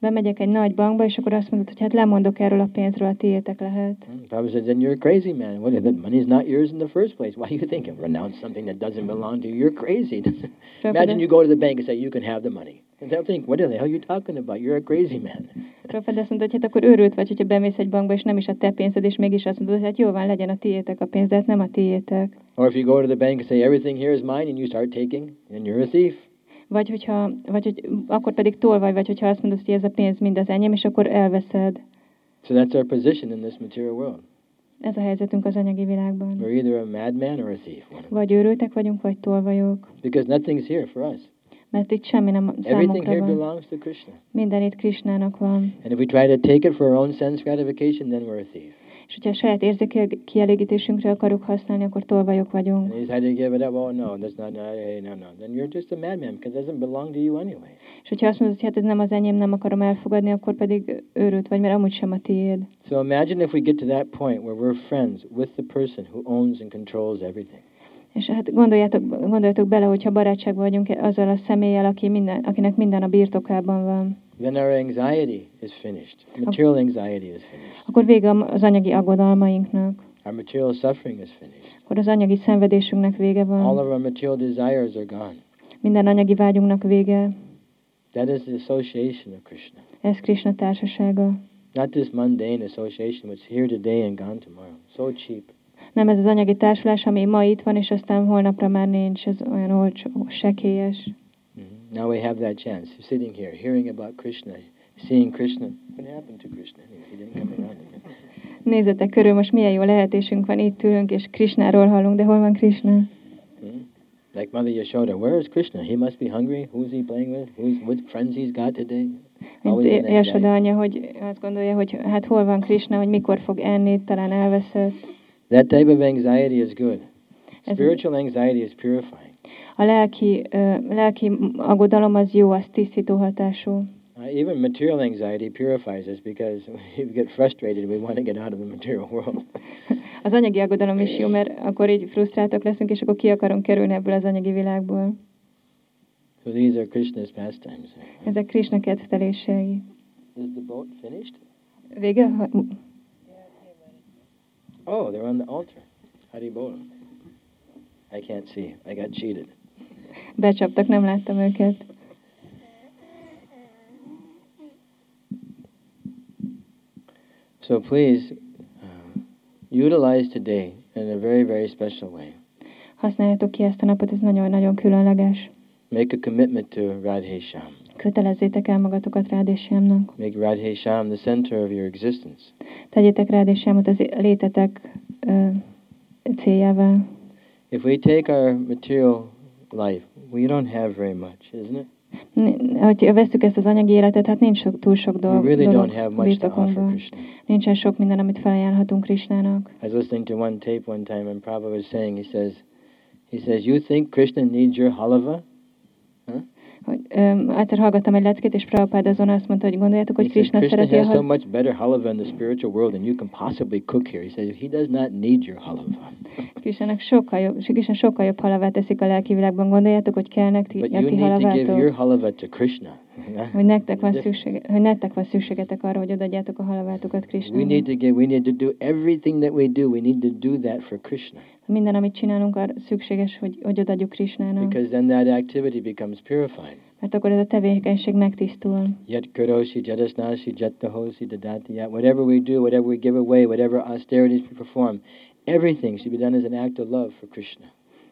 Bemegyek egy nagy bankba, és akkor azt mondod, hogy hát lemondok erről a pénzről, a tiétek lehet. Hmm, Prabhupada said, then you're a crazy man. What, that money's not yours in the first place. Why you think of renounce something that doesn't belong to you? You're crazy. Imagine you go to the bank and say, you can have the money. And they'll think, what the hell are you talking about? You're a crazy man. Prabhupada azt mondta, hogy hát akkor őrült vagy, hogyha bemész egy bankba, és nem is a te pénzed, és mégis azt mondod, hogy hát jó van, legyen a tiétek a pénz, de hát nem a tiétek. Or if you go to the bank and say, everything here is mine, and you start taking, then you're a thief. Vagy hogyha, vagy hogy akkor pedig tolvaj vagy, hogyha azt mondod, hogy ez a pénz mind az enyém, és akkor elveszed. So that's our position in this material world. Ez a helyzetünk az anyagi világban. We're either a madman or a thief. Vagy őrültek vagyunk, vagy tolvajok. Because nothing's here for us. Mert itt semmi nem Everything here van. belongs to Krishna. Minden itt Krisnának van. And if we try to take it for our own sense gratification, then we're a thief. És hogyha a saját érzékielégítésünkre akarjuk használni, akkor tolvajok vagyunk. And you try to give it up. Oh no, that's not. No, hey, no, no. Then you're just a madman because it doesn't belong to you anyway. És hogyha azt mondod, hogy hát ez nem az enyém, nem akarom elfogadni, akkor pedig őrült vagy, mert amúgy sem a tiéd. So imagine if we get to that point where we're friends with the person who owns and controls everything. És hát gondoljátok, gondoljatok bele, hogyha barátságban vagyunk azzal a személlyel, aki minden, akinek minden a birtokában van, Then our anxiety is finished. Material anxiety is finished. akkor vége az anyagi aggodalmainknak, Our material suffering is finished. akkor az anyagi szenvedésünknek vége All van, of our material desires are gone. minden anyagi vágyunknak vége. That is the association of Krishna. Ez Krishna társasága. Not this mundane association which is here today and gone tomorrow. So cheap. Nem ez az anyagi társulás, ami ma itt van, és aztán holnapra már nincs, ez olyan olcsó, sekélyes. Mhm. Now we have that chance. Sitting here, hearing about Krishna, seeing Krishna. What happened to Krishna? He didn't come around again. Nézzetek körül, most milyen jó lehetésünk van, itt ülünk, és Krishnáról hallunk, de hol van Krishna? Hmm? Like Mother Yashoda, where is Krishna? He must be hungry. Who's he playing with? Who's what friends he's got today? Mint anxiety. anya, hogy azt gondolja, hogy hát hol van Krishna, hogy mikor fog enni, talán elveszett. That type of anxiety is good. Spiritual anxiety is purifying. A lelki, ö, lelki aggodalom az jó, az tisztító hatású. Uh, even material anxiety purifies us because we get frustrated. We want to get out of the material world. Az anyagi aggodalom is jó, mert akkor így frusztráltak leszünk, és akkor ki akarunk kerülni ebből az anyagi világból. so these are Krishna's pastimes. Ezek Krishna kedvelései. Is the boat finished? Vége? Oh, they're on the altar. how do Hari Bol. I can't see. I got cheated. Becsaptak, nem láttam őket. So please uh, utilize today in a very, very special way. Használjátok ki ezt a napot, ez nagyon-nagyon különleges. Make a commitment to Radhe Sham. Kötelezzétek el magatokat Rádésiámnak. Make Radhe Sham the center of your existence. Tegyétek Rádésiámot az létetek ö, céljává. If we take our material life, we don't have very much, isn't it? Hogy veszük ezt az anyagi életet, hát nincs sok, túl sok We dolog, really dolog don't have much to offer. Krishna. Nincsen sok minden, amit felajánlhatunk Krisnának. I was listening to one tape one time, and Prabhupada was saying, he says, he says, you think Krishna needs your halava? Hogy, öm, egyszer hallgattam egy leckét, és Prabhupád azon azt mondta, hogy gondoljátok, hogy Krishna Krishna szereti a has so much better halava in the spiritual world than you can possibly cook here. He says, he does not need your halava. Krishnának sokkal jobb, Krishna sokkal jobb halavát teszik a lelki világban. Gondoljátok, hogy kell nektek But you neki need to give your halava to Krishna. Hogy nektek van szükség, hogy nektek van szükségetek arra, hogy odaadjátok a halavátokat We Krisnának. need to get. We need to do everything that we do. We need to do that for Krishna, Minden, amit csinálunk, arra szükséges, hogy, hogy odaadjuk Krisnának. because then that activity becomes purified. Mert akkor ez a tevékenység megtisztul. Yet karoshi, jadasnasi, jattahosi, dadati, yat. Whatever we do, whatever we give away, whatever austerities we perform, everything should be done as an act of love for Krishna.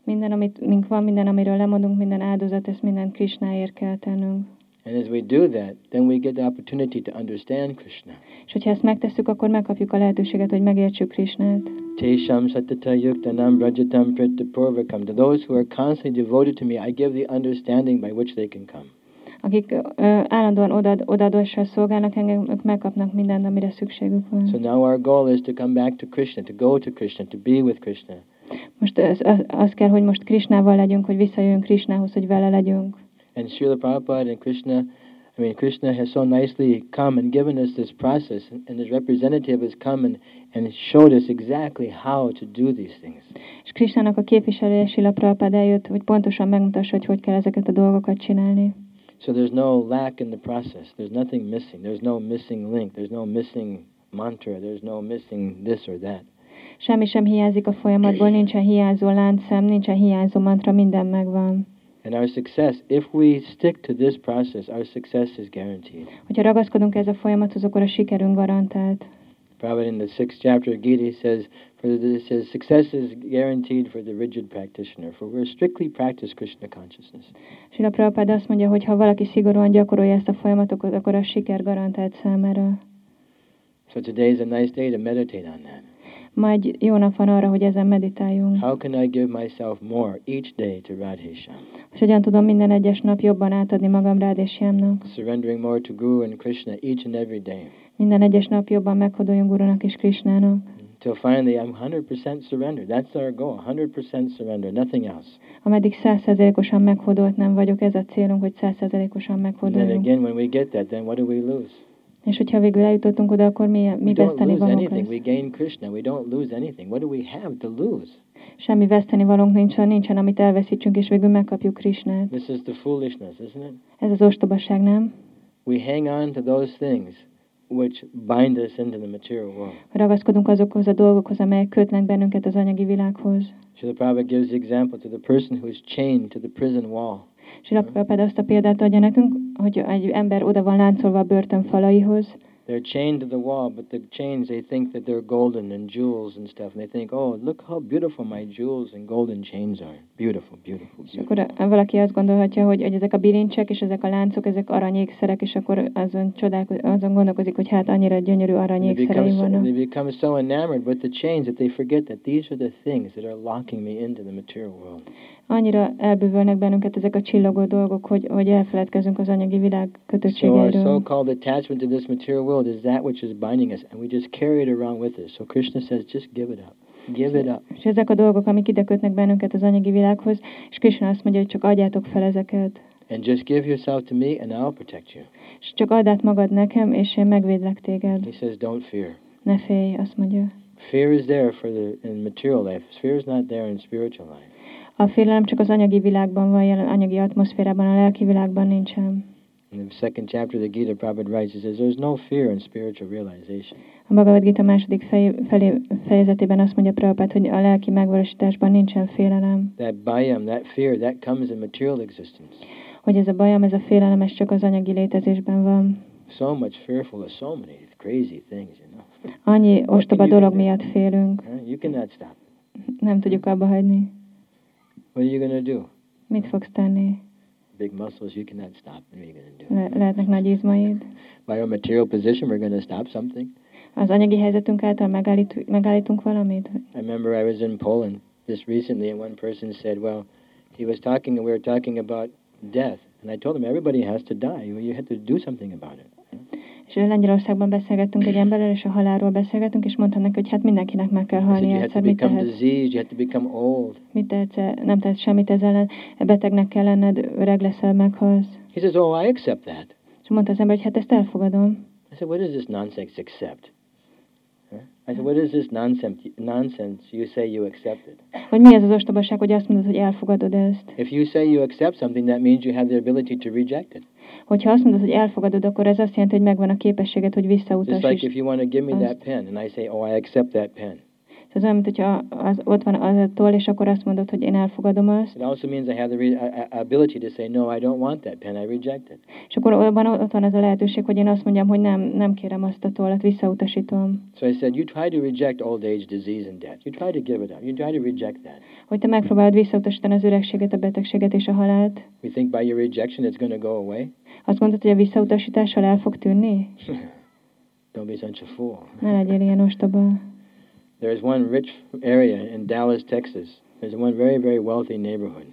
Minden, amit mink van, minden, amiről lemondunk, minden áldozat, ezt minden Krisnáért kell tennünk. And as we do that, then we get the opportunity to understand Krishna. És hogyha ezt megtesszük, akkor megkapjuk a lehetőséget, hogy megértsük Krisnát. Tesham satata yuktanam brajatam pritapurvakam. To those who are constantly devoted to me, I give the understanding by which they can come. Akik ö, állandóan odad, odaadással szolgálnak engem, ők megkapnak mindent, amire szükségük van. So now our goal is to come back to Krishna, to go to Krishna, to be with Krishna. Most az, az, az kell, hogy most Krisnával legyünk, hogy visszajöjjünk Krisnához, hogy vele legyünk. And Srila Prabhupada and Krishna, I mean, Krishna has so nicely come and given us this process, and, his representative has come and, and showed us exactly how to do these things. És Krisnának a képviselője Sila Prabhupád eljött, hogy pontosan megmutassa, hogy hogy kell ezeket a dolgokat csinálni. So there's no lack in the process. There's nothing missing. There's no missing link. There's no missing mantra. There's no missing this or that. Semmi sem hiányzik a folyamatból, nincsen hiányzó láncszem, nincsen hiányzó mantra, minden megvan. And our success, if we stick to this process, our success is guaranteed. Hogyha ragaszkodunk ez a folyamathoz, akkor a sikerünk garantált. Prabhupada in the sixth chapter of Gita says, for the, it says, success is guaranteed for the rigid practitioner, for we're strictly practice Krishna consciousness. Sila Prabhupád azt mondja, hogy ha valaki szigorúan gyakorolja ezt a folyamatokat, akkor a siker garantált számára. So today is a nice day to meditate on that. Ma egy jó nap van arra, hogy ezen meditáljunk. How can I give myself more each day to Radhesham? És hogyan tudom minden egyes nap jobban átadni magam Jámnak. Surrendering more to Guru and Krishna each and every day. Minden egyes nap jobban meghodoljunk Gurunak és Krisnának. Until finally I'm 100% surrendered. That's our goal, 100% surrender, nothing else. Ameddig százszerzelékosan meghódolt nem vagyok, ez a célunk, hogy százszerzelékosan And then meghodoljunk. again, when we get that, then what do we lose? És hogyha végül eljutottunk oda, akkor mi, mi veszteni valónk anything. We lesz. gain Krishna. We don't lose anything. What do we have to lose? Semmi veszteni valónk nincsen, nincsen, amit elveszítsünk, és végül megkapjuk Krisnát. This is the foolishness, isn't it? Ez az ostobaság, nem? We hang on to those things which bind us into the material world. Ragaszkodunk azokhoz a dolgokhoz, amelyek kötnek bennünket az anyagi világhoz. Srila Prabhupada gives the example to the person who is chained to the prison wall. És Prabhupád azt a példát adja nekünk, hogy egy ember oda van láncolva a börtön falaihoz, They're chained to the wall, but the chains, they think that they're golden and jewels and stuff. And they think, oh, look how beautiful my jewels and golden chains are. Beautiful, beautiful, és beautiful. akkor valaki azt gondolhatja, hogy, hogy ezek a bilincsek és ezek a láncok, ezek aranyékszerek, és akkor azon, csodálko- azon gondolkozik, hogy hát annyira gyönyörű And they, become so, vannak. they become so enamored with the chains that they forget that these are the things that are locking me into the material world. Annyira elbűvölnek bennünket ezek a csillogó dolgok, hogy, hogy elfeledkezünk az anyagi világ So our kötöttségeiről. so-called attachment to this material world is that which is binding us, and we just carry it around with us. So Krishna says, just give it up. Give it up. És ezek a dolgok, amik ide kötnek bennünket az anyagi világhoz, és Krishna azt mondja, hogy csak adjátok fel ezeket. And just give yourself to me, and I'll protect you. És csak add át magad nekem, és én megvédlek téged. He says, don't fear. Ne félj, azt mondja. Fear is there for the in material life. Fear is not there in spiritual life. A félelem csak az anyagi világban van jelen, anyagi atmoszférában, a lelki világban nincsen. In the second chapter of the Gita, Prabhupada writes, he says, there's no fear in spiritual realization. A Bhagavad Gita második fej, felé, fejezetében azt mondja Prabhupád, hogy a lelki megvalósításban nincsen félelem. That bayam, that fear, that comes in material existence. Hogy ez a bajom, ez a félelem, ez csak az anyagi létezésben van. So much fearful of so many crazy things, you know. Annyi ostoba dolog miatt félünk. You cannot stop. Nem tudjuk abba hagyni. What are you going to do? Mit fogsz tenni? Big muscles, you cannot stop. What are you going to do? Le- lehetnek nagy izmaid. By our material position, we're going to stop something. Az anyagi helyzetünk által megállít, megállítunk valamit? I remember I was in Poland just recently, and one person said, "Well, he was talking, and we were talking about death." And I told him, "Everybody has to die. You you have to do something about it." És Lengyelországban beszélgettünk egy emberrel, és a halálról beszélgettünk, és mondta neki, hogy hát mindenkinek meg kell halni "You have to egyszer, mit old." Mit tehetsz? Nem tehetsz semmit ez ellen, betegnek kell lenned, öreg leszel, meghalsz. He says, "Oh, I accept that." És mondta az ember, hogy hát ezt elfogadom. I said, "What is this nonsense? Accept." I said, what is this nonsense, nonsense you say you accept it? Hogy mi ez az ostobaság, hogy azt mondod, hogy elfogadod ezt? If you say you accept something, that means you have the ability to reject it. Hogyha azt mondod, hogy elfogadod, akkor ez azt jelenti, hogy megvan a képességed, hogy Just like visszautasítsd. if you want to give me that pen, and I say, oh, I accept that pen. Ez olyan, mint hogyha az, ott van az a toll, és akkor azt mondod, hogy én elfogadom azt, It also means I have the re- ability to say, no, I don't want that pen, I reject it. és akkor van, ott van az a lehetőség, hogy én azt mondjam, hogy nem, nem kérem azt a tollat, visszautasítom. So I said, you try to reject old age, disease, and death. You try to give it up. You try to reject that. Hogy te megpróbálod visszautasítani az öregséget, a betegséget és a halált. We think by your rejection it's going to go away. Azt mondod, hogy a visszautasítással el fog tűnni? don't be such a fool. Ne legyél ilyen ostoba. There is one rich area in Dallas, Texas. There's one very, very wealthy neighborhood.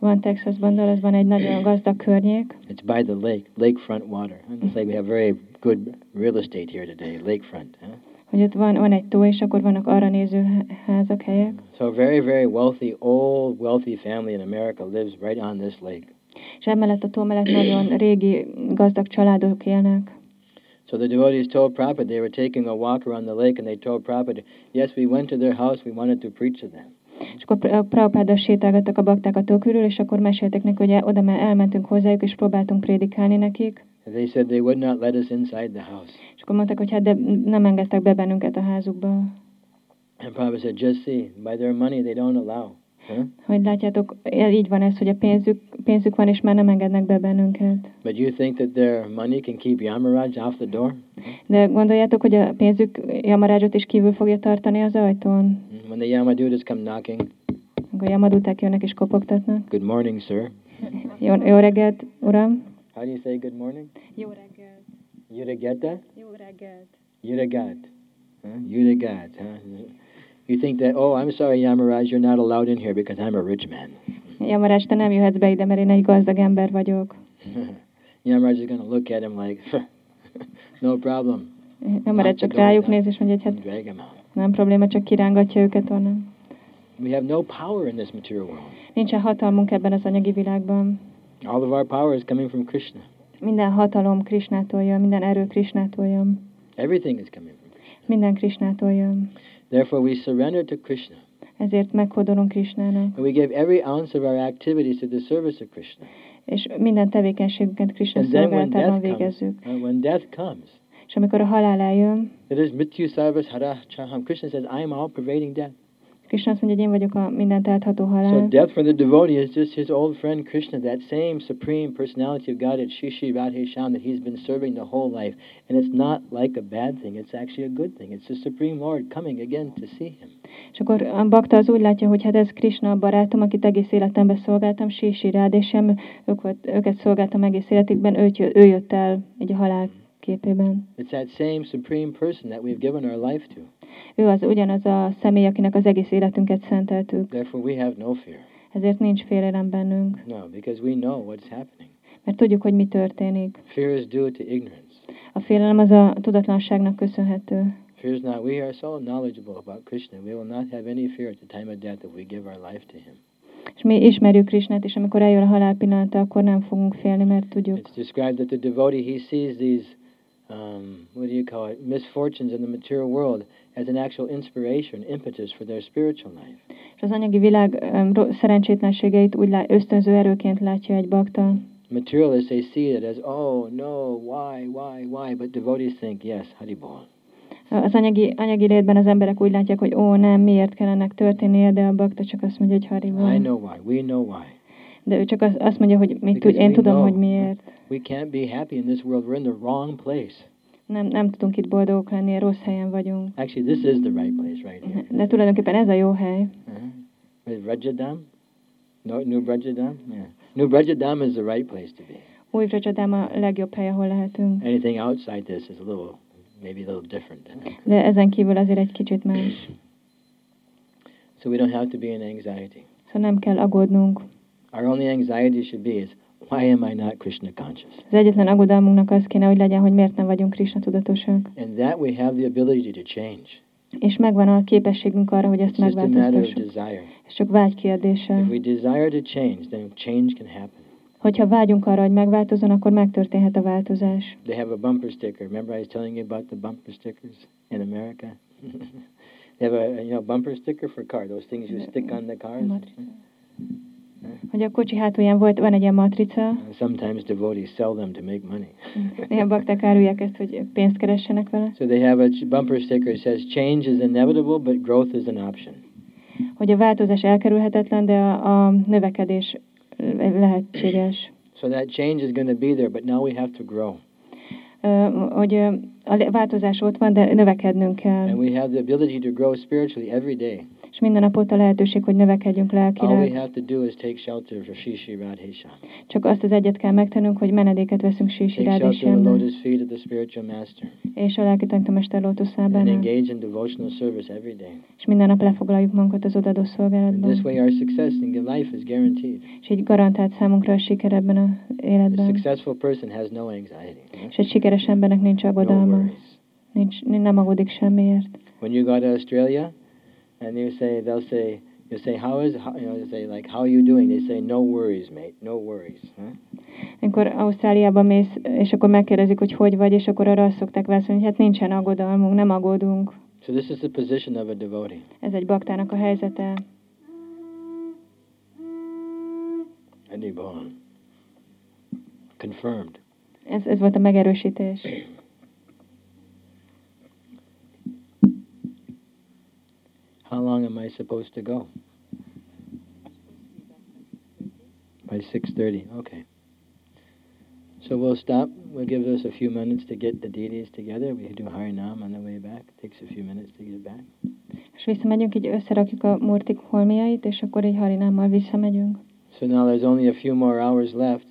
Van Texasban, Dallasban egy nagyon gazdag környék, It's by the lake, lakefront water. It's like we have very good real estate here today, lakefront. Huh? hogy ott van, van egy tó, és akkor vannak arra néző há- házak, helyek. So a very, very wealthy, old, wealthy family in America lives right on this lake. És emellett a tó mellett nagyon régi, gazdag családok élnek. So the devotees told Prabhupada they were taking a walk around the lake, and they told Prabhupada, yes, we went to their house, we wanted to preach to them. És akkor eh, Prabhupáda sétálgattak a bakták a tó körül, és akkor mesélték neki, hogy oda már elmentünk hozzájuk, és próbáltunk prédikálni nekik. They said they would not let us inside the house. És akkor mondták, hogy hát de nem engedtek be bennünket a házukba. And Prabhupada said, just see, by their money they don't allow. Huh? Hogy látjátok, így van ez, hogy a pénzük, pénzük van, és már nem engednek be bennünket. But you think that their money can keep Yamaraj off the door? De gondoljátok, hogy a pénzük Jamarádzsot is kívül fogja tartani az ajtón? When the Yamadutas come knocking, Akkor Jamaduták jönnek és kopogtatnak. good morning, sir. Jó, jó reggelt, uram! How do you say good morning? Jó reggelt! Yudageta? Jó reggelt! Yudagat. Huh? Yudagat. Huh? You think that, oh, I'm sorry, Yamaraj, you're not allowed in here because I'm a rich man. Jamarács, te nem jöhetsz be ide, mert én egy gazdag ember vagyok. Yamaraj is going to look at him like, no problem. Jamarács csak rájuk néz, és mondja, hogy hát nem probléma, csak kirángatja őket onnan. We have no power in this material world. Nincsen hatalmunk ebben az anyagi világban. All of our power is coming from Krishna. Minden hatalom Krisnától jön, minden erő Krisnától jön. Everything is coming from Krishna. Minden Krisnától jön. Therefore, we surrender to Krishna. Ezért meghódolunk Krisnának. And we give every ounce of our activities to the service of Krishna. És minden tevékenységünket Krishna And then when szolgálatában death comes, uh, when death comes, És amikor a halál eljön, it is mrityu sarvas hara chaham. Krishna says, I am all pervading death. Krishna azt mondja, hogy én vagyok a mindent átható So halál. death for the devotee is just his old friend Krishna, that same supreme personality of Godhead, Shishi Radhe Sham, that he's been serving the whole life. And it's not like a bad thing, it's actually a good thing. It's the Supreme Lord coming again to see him. És akkor a bakta az úgy látja, hogy hát ez Krishna a barátom, akit egész életemben szolgáltam, Sísi Rádésem, ők volt, őket szolgáltam egész életükben, ő, ő jött el egy halál képében. It's that same supreme person that we've given our life to. Ő az ugyanaz a személy, akinek az egész életünket szenteltük. Therefore, we have no fear. Ezért nincs félelem bennünk, No, because we know what's happening. mert tudjuk, hogy mi történik. Fear is due to ignorance. A félelem az a tudatlanságnak köszönhető. Fear is not. We are so knowledgeable about Krishna. We will not have any fear at the time of death if we give our life to him. És mi ismerjük Krishnát, és amikor eljön a halál pillanata, akkor nem fogunk félni, mert tudjuk. It's described that the devotee he sees these, um, what do you call it, misfortunes in the material world as an actual inspiration, impetus for their spiritual life. És az anyagi világ ro- szerencsétlenségeit úgy lá- ösztönző erőként látja egy bakta. Materialists they see it as oh no, why, why, why, but devotees think yes, Haribol. Az anyagi, anyagi létben az emberek úgy látják, hogy ó, nem, miért kell ennek történnie, de a bakta csak azt mondja, hogy I know why. We know why. De ő csak az, azt mondja, hogy mi tud, én tudom, hogy miért. We can't be happy in this world. We're in the wrong place. Nem, nem tudunk itt boldogok lenni, rossz helyen vagyunk. Actually, this is the right place right here. De tulajdonképpen ez a jó hely. Uh-huh. Rajadam? No, New Rajadam? Yeah. New Rajadam is the right place to be. Új Vrajadám a legjobb hely, ahol lehetünk. Anything outside this is a little, maybe a little different. De ezen kívül azért egy kicsit más. So we don't have to be in anxiety. Szóval nem kell aggódnunk. Our only anxiety should be is, why am I not Krishna conscious? Az egyetlen aggodalmunknak az kéne, hogy legyen, hogy miért nem vagyunk Krishna tudatosak. And that we have the ability to change. És megvan a képességünk arra, hogy ezt It's just a matter of megváltoztassuk. Ez csak vágy kérdése. If we desire to change, then change can happen. Hogyha vágyunk arra, hogy megváltozzon, akkor megtörténhet a változás. They have a bumper sticker. Remember I was telling you about the bumper stickers in America? they have a you know bumper sticker for car. Those things you stick on the cars. Hogy a kocsi hátulján volt, van egy ilyen matrica. Uh, Sometimes devotees sell them to make money. Néha bakták árulják ezt, hogy pénzt keressenek vele. So they have a bumper sticker that says change is inevitable, but growth is an option. Hogy a változás elkerülhetetlen, de a, a növekedés lehetséges. So that change is going to be there, but now we have to grow. Ö, Hogy a változás ott van, de növekednünk kell. And we have the ability to grow spiritually every day. És minden nap ott a lehetőség, hogy növekedjünk lelkileg. Shishi. Csak azt az egyet kell megtennünk, hogy menedéket veszünk spiritual master. és a lelki tanítomester lótuszában, és minden nap lefoglaljuk magunkat az odadó szolgálatban. this way our success in life is guaranteed. És így garantált számunkra a siker ebben a A életben. successful person has no anxiety. no? És egy sikeres embernek nincs No aggodalma, worries. nincs, nem aggódik semmiért. When you go to Australia, and you say, they'll say, you say, how is, how, you know, they say like, how are you doing? They say, no worries, mate, no worries. Huh? Amikor Ausztráliába mész, és akkor megkérdezik, hogy hogy vagy, és akkor arra azt szokták válaszolni, hogy hát nincsen aggodalmunk, nem aggódunk. So this is the position of a devotee. Ez egy baktának a helyzete. Adibon. Confirmed. Ez, ez volt a megerősítés. How long am I supposed to go? By 6.30, okay. So we'll stop. We'll give us a few minutes to get the deities together. We do Harinam on the way back. It takes a few minutes to get back. És visszamegyünk, így összerakjuk a murtik holmiait, és akkor így harinámmal visszamegyünk. So now there's only a few more hours left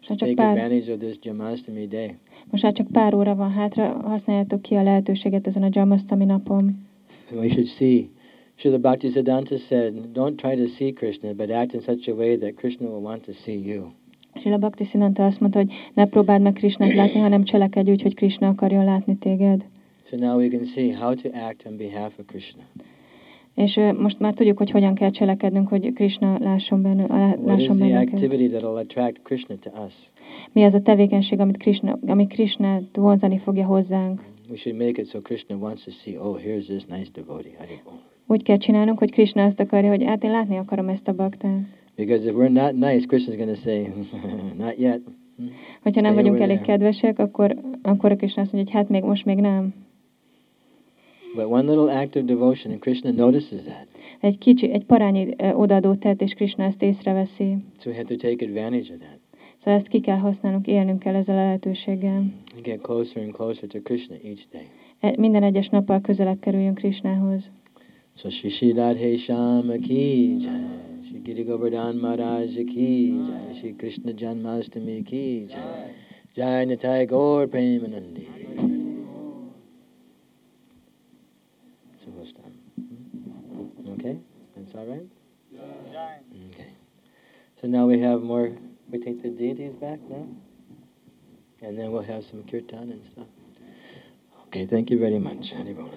csak take pár, advantage of this Jamastami day. most már csak pár óra van hátra, használjátok ki a lehetőséget ezen a Jamastami napon. We should see. Srila Bhaktisiddhanta said, don't try to see Krishna, but act in such a way that Krishna will want to see you. Srila Bhakti Siddhanta azt mondta, hogy ne próbáld meg Krishnát látni, hanem cselekedj úgy, hogy Krishna akarjon látni téged. So now we can see how to act on behalf of Krishna. És most már tudjuk, hogy hogyan kell cselekednünk, hogy Krishna lásson, is lásson the bennünket. activity that will attract Krishna to us? Mi az a tevékenység, amit Krishna, ami Krishnát vonzani fogja hozzánk? We should make it so Krishna wants to see, oh, here's this nice devotee. Haribol. Úgy kell csinálnunk, hogy Krishna azt akarja, hogy hát én látni akarom ezt a baktát. Because if we're not nice, Krishna's going to say, not yet. Hogyha nem vagyunk elég kedvesek, akkor, akkor a Krishna azt mondja, hogy hát még most még nem. But one little act of devotion, and Krishna notices that. Egy kicsi, egy parányi odaadó tett, és Krishna ezt észreveszi. So we have to take advantage of that. Szóval ezt ki kell használnunk, élnünk kell ezzel a lehetőséggel. And get closer and closer to Krishna each day. E- Minden egyes nappal közelebb kerüljünk Krishnához. So Shri Shri Radhe ki jai, Shri Giri Govardhan Maharaj ki jai, Shri Krishna Janmastami ki jai, Jai Nitai Gaur Premanandi. So we'll stop. Hmm? Okay? That's all right? Okay. So now we have more, we take the deities back now? And then we'll have some kirtan and stuff. Okay, thank you very much. Haribol.